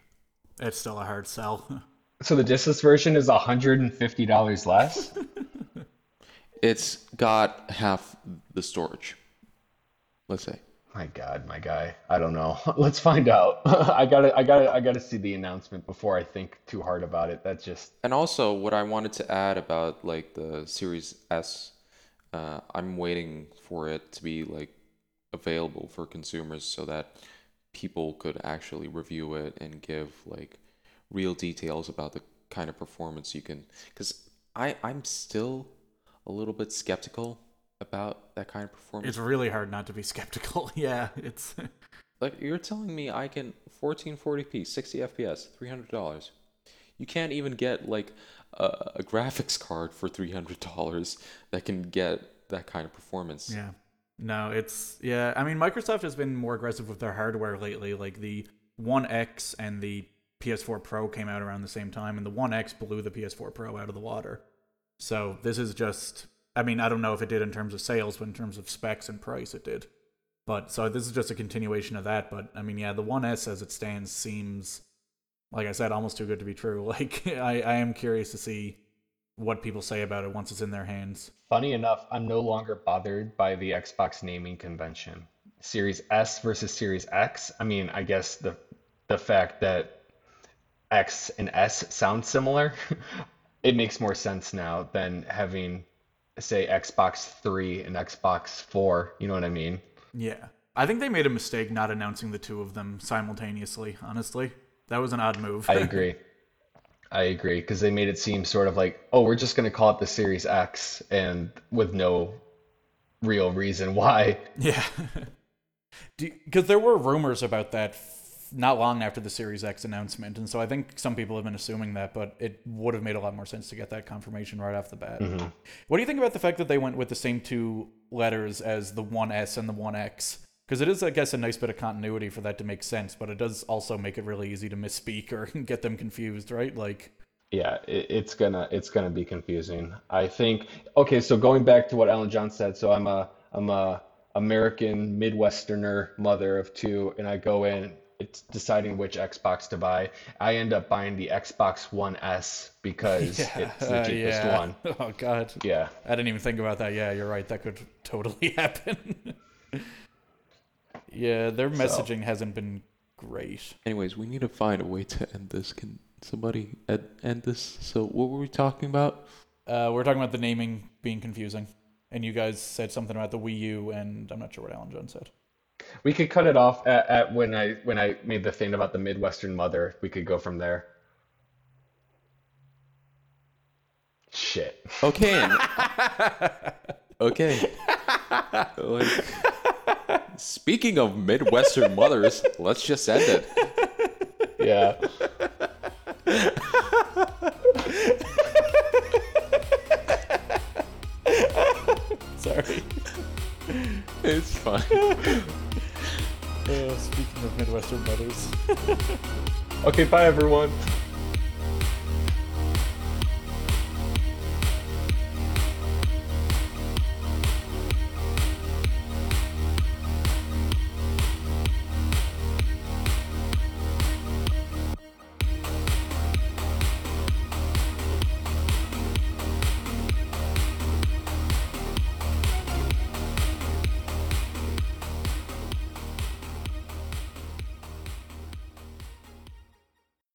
It's still a hard sell. So the discless version is $150 less? It's got half the storage. Let's say. My God, my guy. I don't know. Let's find out. I gotta, I gotta, I gotta see the announcement before I think too hard about it. That's just And also, what I wanted to add about like the Series S, uh, I'm waiting for it to be like available for consumers so that people could actually review it and give like real details about the kind of performance you can. Because I I'm still a little bit skeptical about that kind of performance. it's really hard not to be skeptical. yeah, it's Like you're telling me I can 1440p, 60 FPS, $300. You can't even get like a, a graphics card for $300 that can get that kind of performance. Yeah. No, it's yeah. I mean, Microsoft has been more aggressive with their hardware lately. Like the One X and the PS4 Pro came out around the same time, and the One X blew the PS4 Pro out of the water. So this is just. I mean, I don't know if it did in terms of sales, but in terms of specs and price, it did. But so this is just a continuation of that. But I mean, yeah, the One S as it stands seems, like I said, almost too good to be true. Like I, I am curious to see what people say about it once it's in their hands. funny enough. I'm no longer bothered by the Xbox naming convention. Series S versus Series X. I mean, I guess the the fact that X and S sound similar, it makes more sense now than having, say, Xbox 3 and Xbox 4. You know what I mean? Yeah. I think they made a mistake not announcing the two of them simultaneously, honestly. That was an odd move. I agree. I agree because they made it seem sort of like, oh, we're just going to call it the Series X, and with no real reason why. Yeah. Because there were rumors about that not long after the Series X announcement, and so I think some people have been assuming that, but it would have made a lot more sense to get that confirmation right off the bat. Mm-hmm. What do you think about the fact that they went with the same two letters as the 1S and the 1X? Because it is, I guess, a nice bit of continuity for that to make sense, but it does also make it really easy to misspeak or get them confused, right? Like, Yeah, it, it's gonna it's gonna be confusing. I think. Okay, so going back to what Alan John said, so I'm a I'm a American Midwesterner mother of two, and I go in. It's deciding which Xbox to buy. I end up buying the Xbox One S because it's the uh, cheapest yeah. one. Oh, God. Yeah. I didn't even think about that. Yeah, you're right. That could totally happen. yeah, their messaging hasn't been great. Anyways, we need to find a way to end this. Can somebody ed- end this? So, what were we talking about? Uh, we're talking about the naming being confusing, and you guys said something about the Wii U, and I'm not sure what Alan Jones said. We could cut it off at, at when I when I made the thing about the Midwestern mother. We could go from there. Shit. Okay. okay. Like, speaking of Midwestern mothers, let's just end it. Yeah. Sorry. It's fine. Uh, speaking of Midwestern mothers. Okay, bye everyone.